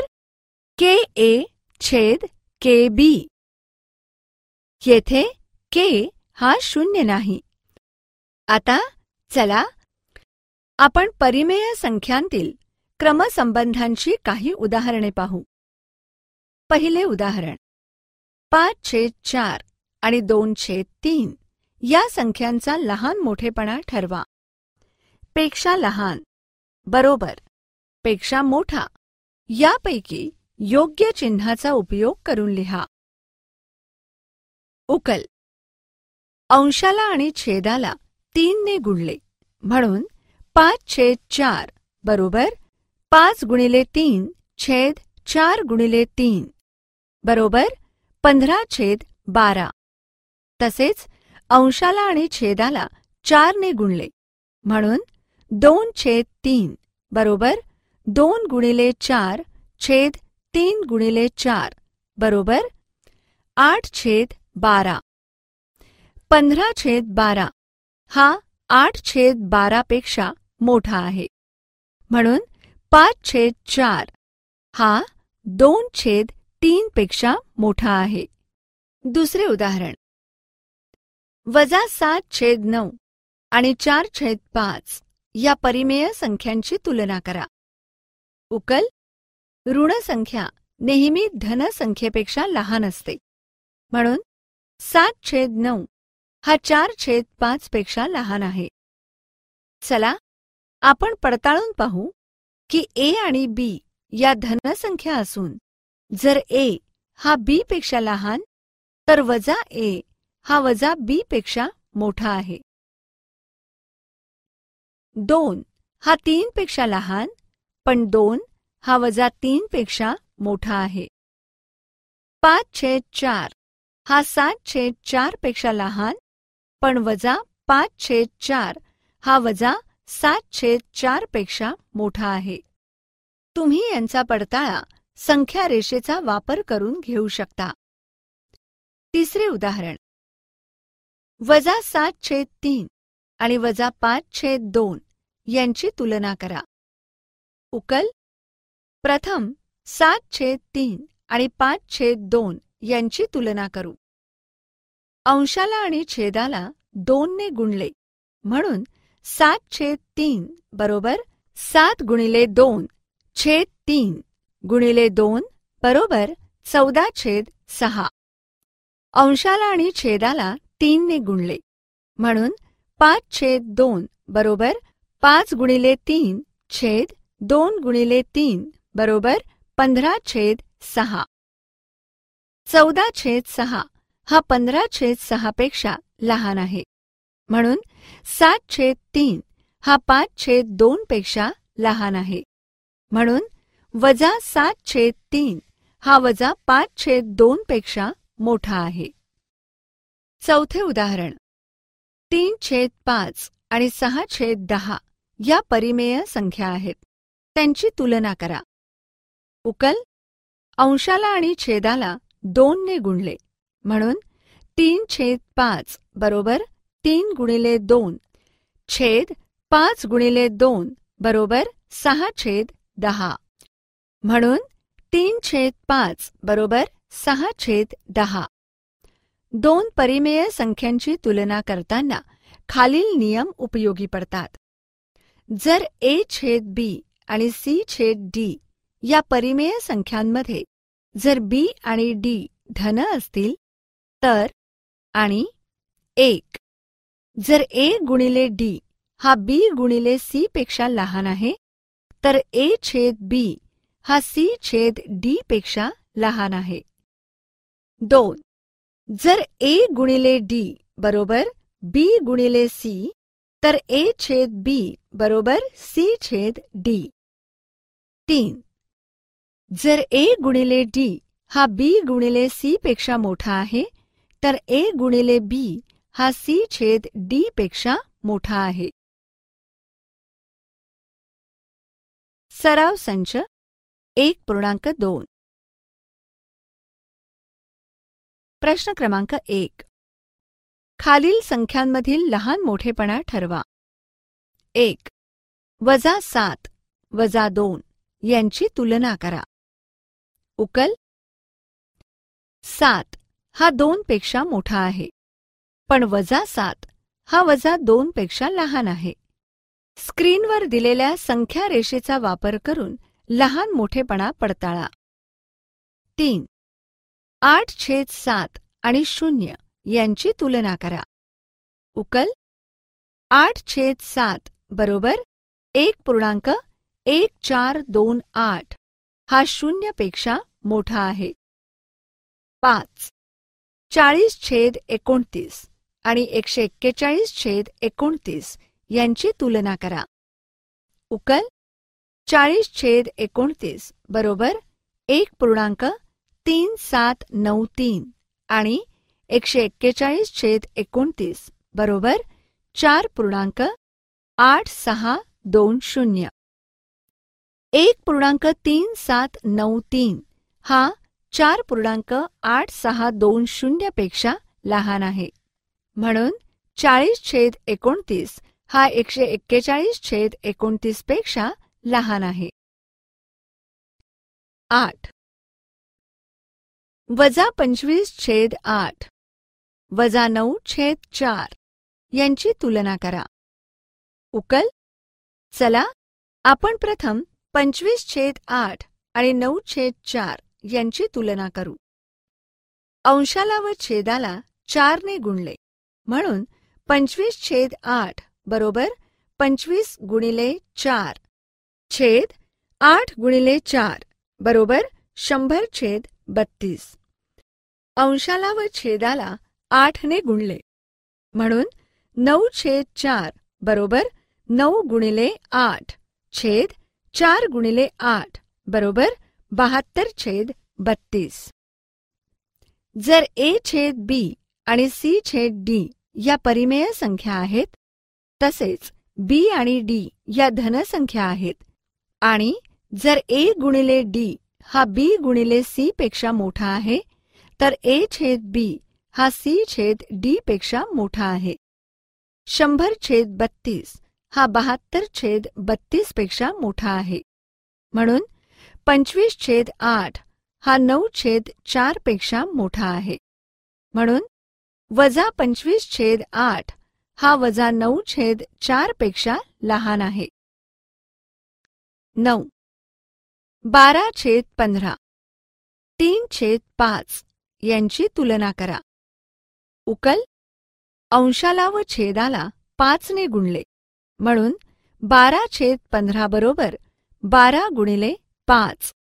के ए छेद के बी. येथे के हा शून्य नाही. आता चला आपण परिमेय संख्यांतील क्रमसंबंधांची काही उदाहरणे पाहू. पहिले उदाहरण. पाच छेद चार आणि दोन छेद तीन या संख्यांचा लहान मोठेपणा ठरवा. पेक्षा लहान. बरोबर. पेक्षा मोठा. यापैकी योग्य चिन्हाचा उपयोग करून लिहा. उकल. अंशाला आणि छेदाला तीनने गुणले. म्हणून पाच छेद चार बरोबर पाच गुणिले तीन छेद चार गुणिले तीन. बरोबर? पंधरा छेद बारा. तसेच अंशाला आणि छेदाला चारने गुणले. म्हणून दोन छेद तीन बरोबर दोन गुणिले चार छेद तीन गुणिले चार बरोबर आठ छेद बारा. पंधरा छेद बारा हा आठ छेद बारापेक्षा मोठा आहे. म्हणून पाच छेद चार हा दोन छेद तीन पेक्षा मोठा आहे. दुसरे उदाहरण. वजा सात छेद नऊ आणि चार छेद पाच या परिमेय संख्यांची तुलना करा. उकल. ऋण संख्या नेहमी धन संख्येपेक्षा लहान असते. म्हणून सात छेद नऊ हा चार छेद पाच पेक्षा लहान आहे. चला आपण पडताळून पाहू की ए आणि बी या धनसंख्या असून जर ए हा बी पेक्षा लहान तर वजा ए हा वजा बी पेक्षा मोठा आहे. दोन हा तीन पेक्षा लहान पण दोन हा वजा तीन पेक्षा मोठा आहे. पाच छेद चार हा सात छेद चारपेक्षा लहान पण वजा पाच छेद चार हा वजा सात छेद चारपेक्षा मोठा आहे. तुम्ही यांचा पडताळा संख्या रेषेचा वापर करून घेऊ शकता. तिसरे उदाहरण. वजा सात छेद तीन आणि वजा पाच छेद दोन यांची तुलना करा. उकल. प्रथम सात छेद तीन आणि पाच छेद दोन यांची तुलना करू. अंशाला आणि छेदाला दोनने गुणले. म्हणून सात छेद तीन बरोबर सात गुणिले दोन छेद तीन गुणिले दोन बरोबर चौदा छेद सहा. अंशाला आणि छेदाला तीनने गुणले. म्हणून पाच छेद दोन बरोबर पाच गुणिले तीन छेद दोन गुणिले तीन बरोबर पंधरा छेद सहा. चौदा छेद सहा हा पंधरा छेद सहापेक्षा लहान आहे. म्हणून सात छेद तीन हा पाच छेद दोन पेक्षा लहान आहे. म्हणून वजा सात छेद तीन हा वजा पाच छेद दोन पेक्षा मोठा आहे. चौथे उदाहरण. तीन छेद पाच आणि सहा छेद दहा या परिमेय संख्या आहेत. त्यांची तुलना करा. उकल. अंशाला आणि छेदाला दोनने गुणले. म्हणून तीन छेद पाच बरोबर तीन गुणिले दोन छेद पाच गुणिले दोन बरोबर सहा छेद दहा. म्हणून तीन छेद पाच बरोबर सहा छेद दहा. दोन परिमेय संख्यांची तुलना करताना खालील नियम उपयोगी पडतात. जर ए छेद बी आणि सी छेद डी या परिमेय संख्यांमध्ये जर बी आणि डी धन असतील तर आणि एक. जर ए गुणिले डी हा बी गुणिले सी पेक्षा लहान आहे तर ए छेद बी हा सी छेद डी पेक्षा लहान आहे. दोन. जर ए गुणिले डी बरोबर बी गुणिले सी, तर ए छेद बी बरोबर सी छेद डी. तीन. जर ए गुणिले डी हा बी गुणिले सी पेक्षा मोठा आहे, तर ए गुणिले बी हा सी छेद डी पेक्षा मोठा आहे. सराव संच एक पूर्णांक दोन. प्रश्न क्रमांक एक. खालील संख्यांमधील लहान मोठेपणा ठरवा. एक. वजा सात वजा दोन यांची तुलना करा. उकल. सात हा दोन पेक्षा मोठा आहे. पण वजा सात हा वजा दोन पेक्षा लहान आहे. स्क्रीनवर दिलेल्या संख्या रेषेचा वापर करून लहान मोठेपणा पडताळा. तीन. आठ छेद सात आणि शून्य यांची तुलना करा. उकल. आठ छेद सात बरोबर एक पूर्णांक एक चार दोन आठ. हा शून्यपेक्षा मोठा आहे. पाच. चाळीस छेद एकोणतीस आणि एकशे एक्केचाळीस छेद एकोणतीस यांची तुलना करा. उकल. चाळीस छेद एकोणतीस बरोबर एक पूर्णांक तीन सात नऊ तीन आणि एकशे एक्केचाळीस छेद एकोणतीस बरोबर चार पूर्णांक आठ सहा दोन शून्य. एक पूर्णांक तीन सात नऊ तीन हा चार पूर्णांक आठ सहा दोन शून्यपेक्षा लहान आहे. म्हणून चाळीस छेद एकोणतीस हा एकशे एक्केचाळीस छेद एकोणतीसपेक्षा लहान आहे. आठ. वजा पंचवीस छेद आठ. वजा नऊ छेद चार. यांची तुलना करा. उकल. चला आपण प्रथम पंचवीस छेद आठ आणि नऊ छेद चार यांची तुलना करू. अंशाला व छेदाला चारने गुणले. म्हणून पंचवीस छेद आठ बरोबर पंचवीस गुणिले चार. छेद आठ गुणिले चार बरोबर शंभर छेद बत्तीस. अंशाला व छेदाला आठने गुणले. म्हणून नऊ छेद चार बरोबर नऊ गुणिले आठ छेद चार गुणिले आठ बरोबर बहात्तर छेद बत्तीस. जर ए छेद बी आणि सी छेद डी या परिमेय संख्या आहेत तसेच बी आणि डी या धनसंख्या आहेत आणि जर ए गुणिले डी हा बी गुणिले सी पेक्षा मोठा आहे तर ए छेद बी हा सी छेद डी पेक्षा मोठा आहे. शंभर छेद बत्तीस हा बहात्तर छेद बत्तीसपेक्षा मोठा आहे. म्हणून पंचवीस छेद आठ हा नऊ छेद चारपेक्षा मोठा आहे. म्हणून वजा पंचवीस छेद आठ हा वजा नऊ छेद चारपेक्षा लहान आहे. नऊ. बारा छेद पंधरा. तीन छेद पाच यांची तुलना करा. उकल. अंशाला व छेदाला पाचने गुणले. म्हणून बारा छेद पंधरा बरोबर बारा गुणिले पाच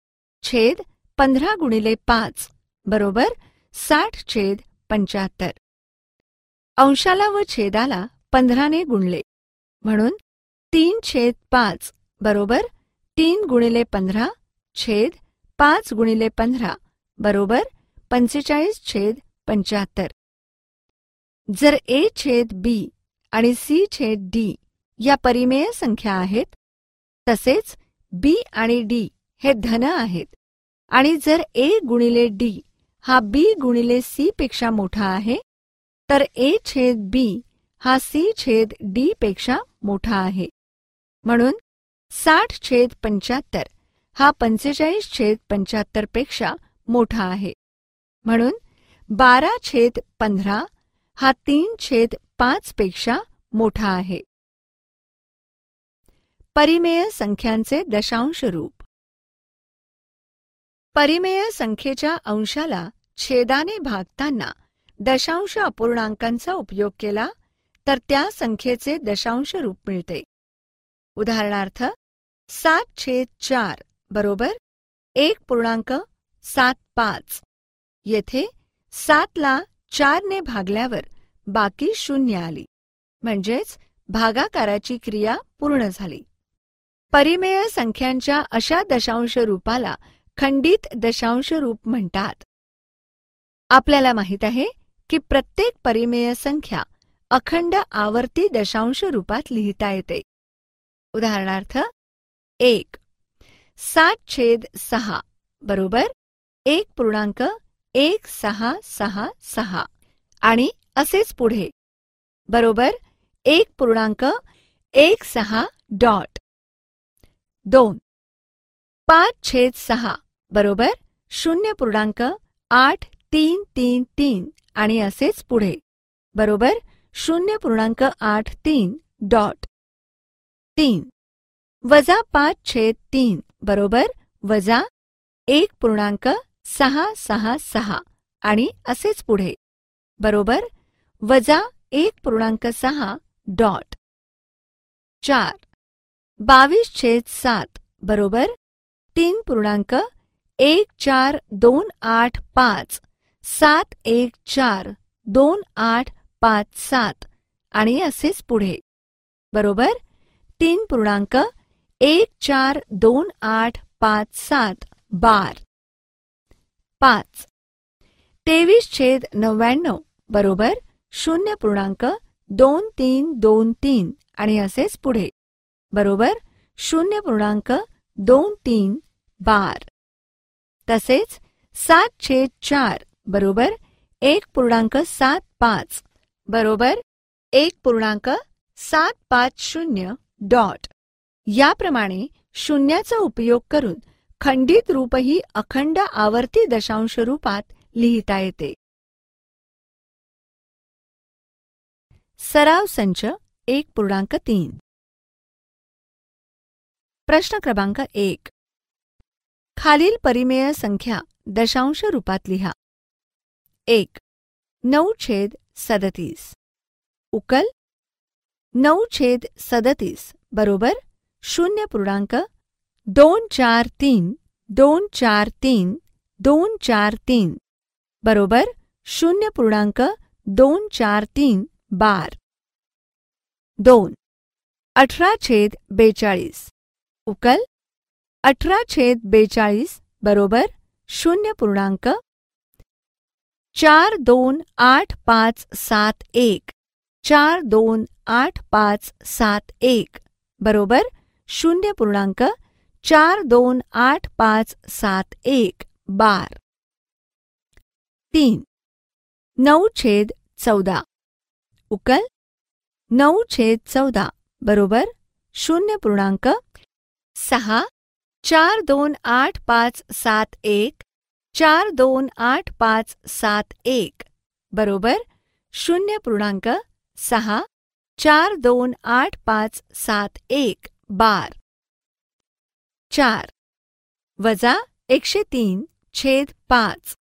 छेद पंधरा गुणिले पाच बरोबर साठ छेद पंच्याहत्तर. अंशाला व छेदाला पंधराने गुणले. म्हणून तीन छेद पाच बरोबर तीन गुणिले पंधरा छेद पाच गुणिले पंधरा बरोबर पंचेचाळीस छेद पंच्याहत्तर. जर ए छेद बी आणि सी छेद डी या परिमेय संख्या आहेत तसेच बी आणि डी हे धन आहेत. आणि जर ए गुणिले डी हा बी गुणिले सी पेक्षा मोठा आहे तर ए छेद बी हा सी छेद डी पेक्षा मोठा आहे. म्हणून साठ छेद पंच्याहत्तर. हा पंचेचाळीस छेद पंच्याहत्तरपेक्षा मोठा आहे. म्हणून बारा छेद पंधरा हा तीन छेद पाच पेक्षा मोठा आहे. परिमेय संख्यांचे दशांश रूप. परिमेय संख्येच्या अंशाला छेदाने भागताना दशांश अपूर्णांकांचा उपयोग केला तर त्या संख्येचे दशांश रूप मिळते. उदाहरणार्थ सात छेद चार बरोबर? एक पूर्णांक सात पाच. येथे सातला चारने भागल्यावर बाकी शून्य आली. म्हणजेच भागाकाराची क्रिया पूर्ण झाली. परिमेय संख्यांच्या अशा दशांश रूपाला खंडित दशांश रूप म्हणतात. आपल्याला माहीत आहे की प्रत्येक परिमेय संख्या अखंड आवर्ती दशांश रूपात लिहिता येते. उदाहरणार्थ एक. सात छेद सहा. बरोबर? एक पूर्णांक एक सहा सहा सहा. आणि असेच पुढे. बरोबर? एक पूर्णांक एक सहा डॉट. दोन. पाच छेद सहा. बरोबर? शून्य पूर्णांक आठ तीन तीन तीन. आणि असेच पुढे. बरोबर? शून्य पूर्णांक आठ तीन डॉट. तीन. वजा पाच छेद तीन बरोबर? वजा एक पूर्णांक सहा सहा सहा. आणि असेच पुढे. बरोबर? वजा एक पूर्णांक सहा डॉट. चार. बावीस छेद सात बरोबर? तीन पूर्णांक एक चार दोन आठ पाच. सात एक चार दोन आठ पाच सात. आणि असेच पुढे. बरोबर? तीन पूर्णांक एक चार दोन आठ पाच सात. बार. पाच. तेवीस छेद नव्याण्णव. बरोबर? शून्य पूर्णांक दोन तीन दोन तीन. आणि असेच पुढे. बरोबर? शून्य पूर्णांक दोन तीन बार. तसेच सात छेद चार. बरोबर? एक पूर्णांक सात पाच. बरोबर? एक पूर्णांक सात पाच शून्य डॉट. याप्रमाणे शून्याचा उपयोग करून खंडित रूपही अखंड आवर्ती दशांश रूपात लिहिता येते. सराव संच एक पूर्णांक तीन. प्रश्न क्रमांक एक. खालील परिमेय संख्या दशांश रूपात लिहा. एक. नऊ छेद सदतीस. उकल. नऊ छेद सदतीस. बरोबर? शून्य पूर्णांक दोन चार तीन, दोन चार तीन, दोन चार तीन, बरोबर शून्य पूर्णांक दोन चार तीन बार. दोन, अठरा छेद बेचाळीस. उकल, अठरा छेद बेचाळीस बरोबर शून्य पूर्णांक चार दोन आठ पाच सात एक, चार दोन आठ पाच सात एक, बरोबर शून्य पूर्णांक चार दोन आठ पाच सात एक बार. तीन. नऊ छेद चौदा. उकल. नऊ छेद चौदा, बरोबर? शून्य पूर्णांक सहा, चार दोन आठ पाच सात एक, चार दोन आठ पाच सात एक, बरोबर? शून्य पूर्णांक सहा, चार दोन आठ पाच सात एक बार। चार। वजा एकशे तीन छेद पाच।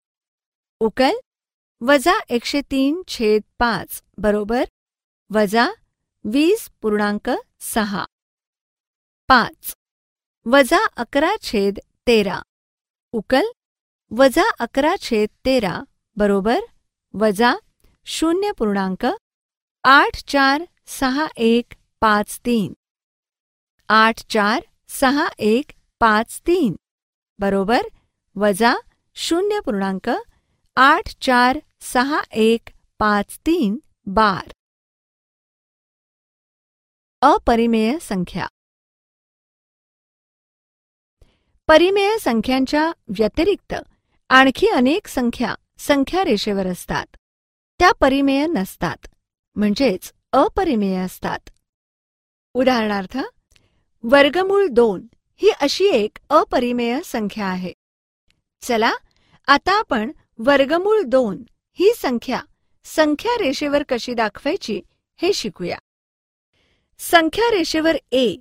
उकल। वजा एकशे तीन छेद पाच, बरोबर? वजा वीस पूर्णांक सहा। पाच। वजा अकरा छेद तेरा। उकल। वजा अकरा छेद तेरा, बरोबर? वजा शून्य पूर्णांक आठ चार सहा एक पाच तीन। आठ चार सहा एक पाच तीन. बरोबर? वजा शून्य पूर्णांक आठ चार सहा एक पाच तीन बार. अपरिमेय संख्या. परिमेय संख्यांच्या व्यतिरिक्त आणखी अनेक संख्या संख्या रेषेवर असतात. त्या परिमेय नसतात. म्हणजेच अपरिमेय असतात. उदाहरणार्थ वर्गमूळ दोन ही अशी एक अपरिमेय संख्या आहे. चला आता आपण वर्गमूळ दोन ही संख्या संख्या रेषेवर कशी दाखवायची हे शिकूया. संख्या रेषेवर ए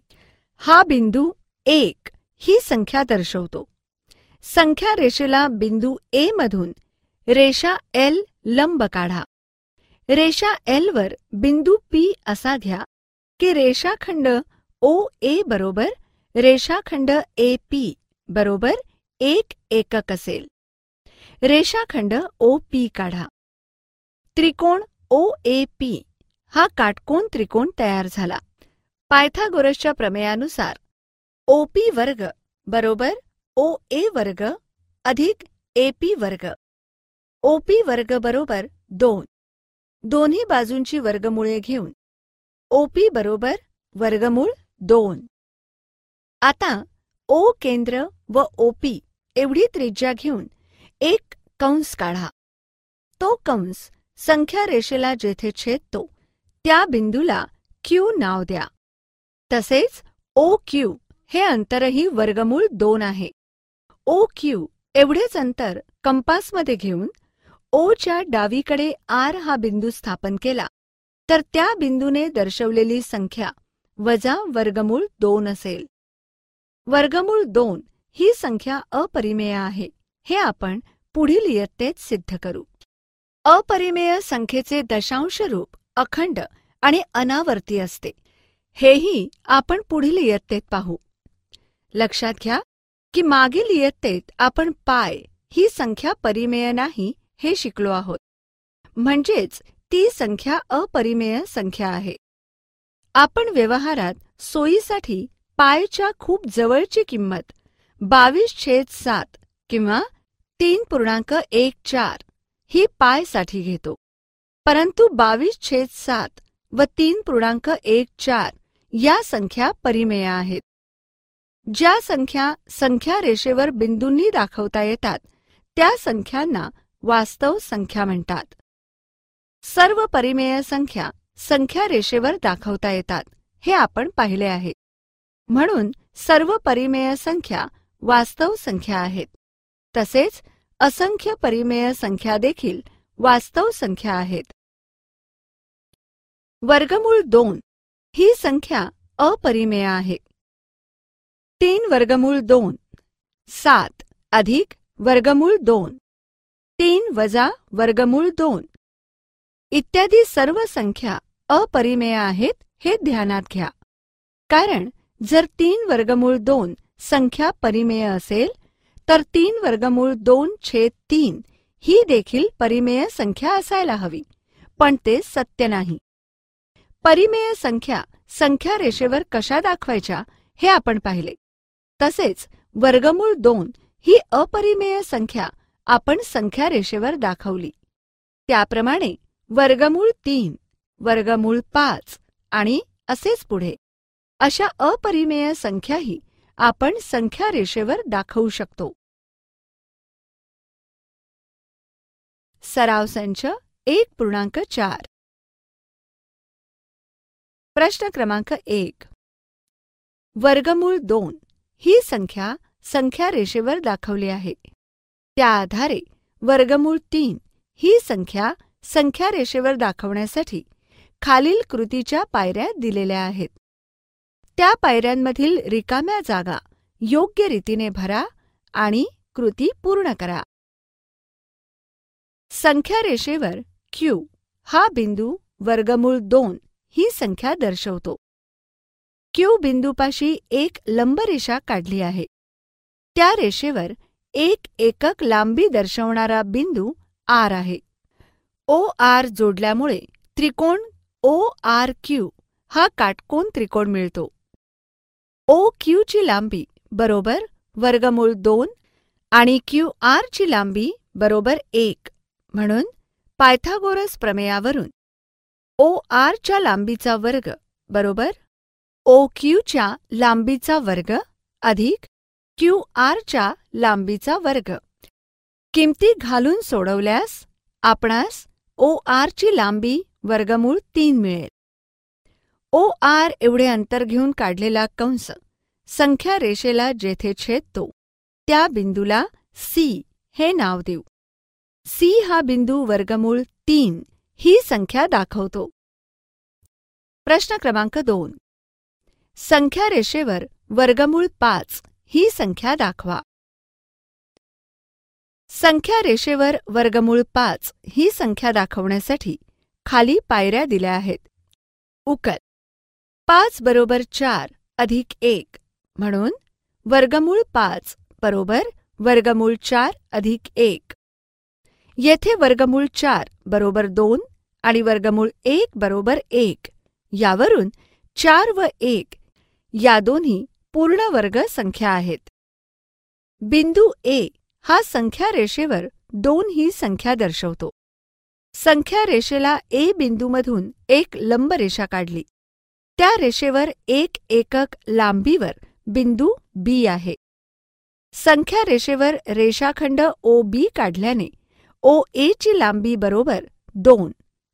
हा बिंदू एक ही संख्या दर्शवतो. संख्या रेषेला बिंदू ए मधून रेषा एल लंब काढा. रेषा एल वर बिंदू पी असा घ्या की रेषाखंड ओ ए बरोबर रेषाखंड ए पी बरोबर एक एकक असेल. रेषाखंड ओ पी काढा. त्रिकोण ओ ए पी हा काटकोन त्रिकोण तयार झाला. पायथागोरसच्या प्रमेयानुसार ओ पी वर्ग बरोबर ओ ए वर्ग अधिक ए पी वर्ग. ओपी वर्ग बरोबर दोन. दोन्ही बाजूंची वर्गमुळे घेऊन ओपी बरोबर वर्गमूळ दोन. आता ओ केंद्र व ओपी एवढी त्रिज्या घेऊन एक कंस काढा. तो कंस संख्या रेषेला जेथे छेदतो त्या बिंदूला क्यू नाव द्या. तसेच ओ क्यू हे अंतरही वर्गमूळ दोन आहे. ओ क्यू एवढेच अंतर कंपासमध्ये घेऊन ओच्या डावीकडे आर हा बिंदू स्थापन केला तर त्या बिंदूने दर्शवलेली संख्या वजा वर्गमूळ दोन असेल. वर्गमूळ दोन ही संख्या अपरिमेय आहे. हे आपण पुढील इयत्तेत सिद्ध करू. अपरिमेय संख्येचे दशांश रूप अखंड आणि अनावर्ती असते. हेही आपण पुढील इयत्तेत पाहू. लक्षात घ्या की मागील इयत्तेत आपण पाय ही संख्या परिमेय नाही हे शिकलो आहोत. म्हणजेच ती संख्या अपरिमेय संख्या आहे. आपण व्यवहारात सोयीसाठी पायच्या खूप जवळची किंमत बावीस छेद सात किंवा तीन पूर्णांक एक चार ही पायसाठी घेतो. परंतु बावीस छेद सात व तीन पूर्णांक एक चार या संख्या परिमेय आहेत. ज्या संख्या संख्या रेषेवर बिंदूंनी दाखवता येतात त्या संख्यांना वास्तव संख्या म्हणतात. सर्व परिमेय संख्या संख्या रेषेवर दाखवता येतात. हे आपण पाहिले आहे. म्हणून सर्व परिमेय संख्या वास्तव संख्या आहेत. तसेच असंख्य परिमेय संख्या देखील वास्तव संख्या आहेत. वर्गमूळ दोन. ही संख्या अपरिमेय आहे. तीन वर्गमूळ दोन. सात अधिक वर्गमूळ दोन. तीन वजा वर्गमूळ दोन. इत्यादी सर्व संख्या अपरिमेय आहेत हे ध्यानात घ्या. कारण जर तीन वर्गमूळ दोन संख्या परिमेय असेल तर तीन वर्गमूळ दोन छेद तीन ही देखील परिमेय संख्या असायला हवी पण ते सत्य नाही. परिमेय संख्या संख्या रेषेवर कशा दाखवायच्या हे आपण पाहिले. तसेच वर्गमूळ दोन ही अपरिमेय संख्या आपण संख्या रेषेवर दाखवली. त्याप्रमाणे वर्गमूळ तीन वर्गमूळ पाच आणि असेच पुढे. अशा अपरिमेय संख्याही आपण संख्या रेषेवर दाखवू शकतो. सराव संच एक पूर्णांक चार. प्रश्न क्रमांक एक. वर्गमूळ दोन ही संख्या संख्या रेषेवर दाखवली आहे. त्या आधारे वर्गमूळ तीन ही संख्या संख्या रेषेवर दाखवण्यासाठी खालील कृतीच्या पायऱ्या दिलेल्या आहेत. त्या पायऱ्यांमधील रिकाम्या जागा योग्य रीतीने भरा आणि कृती पूर्ण करा. संख्या रेषेवर क्यू हा बिंदू वर्गमूळ दोन ही संख्या दर्शवतो. क्यू बिंदूपाशी एक लंबरेषा काढली आहे. त्या रेषेवर एक एकक लांबी दर्शवणारा बिंदू आर आहे. ओ आर जोडल्यामुळे त्रिकोण ओ आर क्यू हा काटकोन त्रिकोण मिळतो. ओ क्यूची लांबी बरोबर वर्गमूळ दोन आणि क्यू आरची लांबी बरोबर एक म्हणून पायथागोरस प्रमेयावरून ओ आरच्या लांबीचा वर्ग बरोबर ओ क्यूच्या लांबीचा वर्ग अधिक क्यू आरच्या लांबीचा वर्ग. किमती घालून सोडवल्यास आपणास ओ आरची लांबी वर्गमूळ तीन मिळेल. ओ आर एवढे अंतर घेऊन काढलेला कंस संख्या रेषेला जेथे छेदतो त्या बिंदूला सी हे नाव देऊ. सी हा बिंदू वर्गमूळ तीन ही संख्या दाखवतो. प्रश्न क्रमांक दोन. संख्या रेषेवर वर्गमूळ पाच ही संख्या दाखवा. संख्या रेषेवर वर्गमूळ पाच ही संख्या दाखवण्यासाठी खाली पायऱ्या दिल्या आहेत. उकल. पाच बरोबर चार अधिक एक म्हणून वर्गमूळ पाच बरोबर वर्गमूळ चार अधिक एक. येथे वर्गमूळ चार बरोबर दोन आणि वर्गमूळ एक बरोबर एक. यावरून चार व एक या दोन्ही पूर्ण वर्ग संख्या आहेत. बिंदू ए हा संख्या रेषेवर दोन ही संख्या दर्शवतो. संख्या रेषेला ए बिंदूमधून एक लंब रेषा काढली. त्या रेषेवर एक एकक लांबीवर बिंदू बी आहे. संख्या रेषेवर रेषाखंड ओ बी काढल्याने ओ ए ची लांबी बरोबर दोन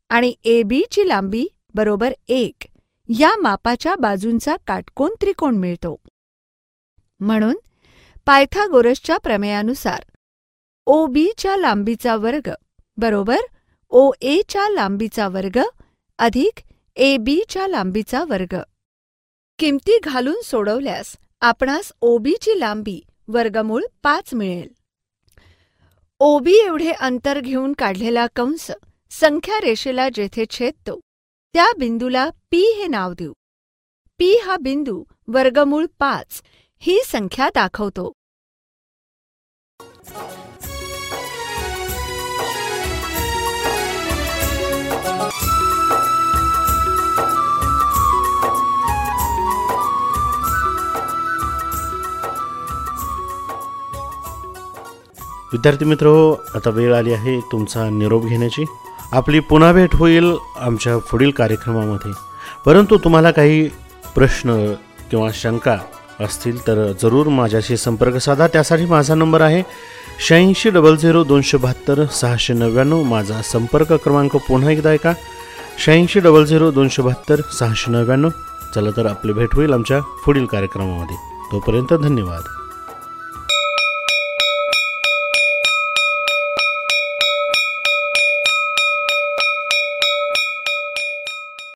आणि ए बी ची लांबी बरोबर एक या मापाच्या बाजूंचा काटकोन त्रिकोण मिळतो. म्हणून पायथागोरसच्या प्रमेयानुसार ओ बीच्या लांबीचा वर्ग बरोबर ओ एच्या लांबीचा वर्ग अधिक ए बीच्या लांबीचा वर्ग. किमती घालून सोडवल्यास आपणास ओबीची लांबी वर्गमूळ पाच मिळेल. ओबी एवढे अंतर घेऊन काढलेला कंस संख्या रेषेला जेथे छेदतो त्या बिंदूला पी हे नाव देऊ. पी हा बिंदू वर्गमूळ पाच ही संख्या दाखवतो. विद्यार्थी मित्र हो आता वेळ आली आहे तुमचा निरोप घेण्याची. आपली पुन्हा भेट होईल आमच्या पुढील कार्यक्रमामध्ये. परंतु तुम्हाला काही प्रश्न किंवा शंका असतील तर जरूर माझ्याशी संपर्क साधा. त्यासाठी माझा नंबर आहे शहाऐंशी डबल झिरो दोनशे बहात्तर सहाशे नव्याण्णव. माझा संपर्क क्रमांक पुन्हा एकदा ऐका. शहाऐंशी डबल झिरो दोनशे बहात्तर सहाशे नव्याण्णव. चला तर आपली भेट होईल आमच्या पुढील कार्यक्रमामध्ये. तोपर्यंत धन्यवाद.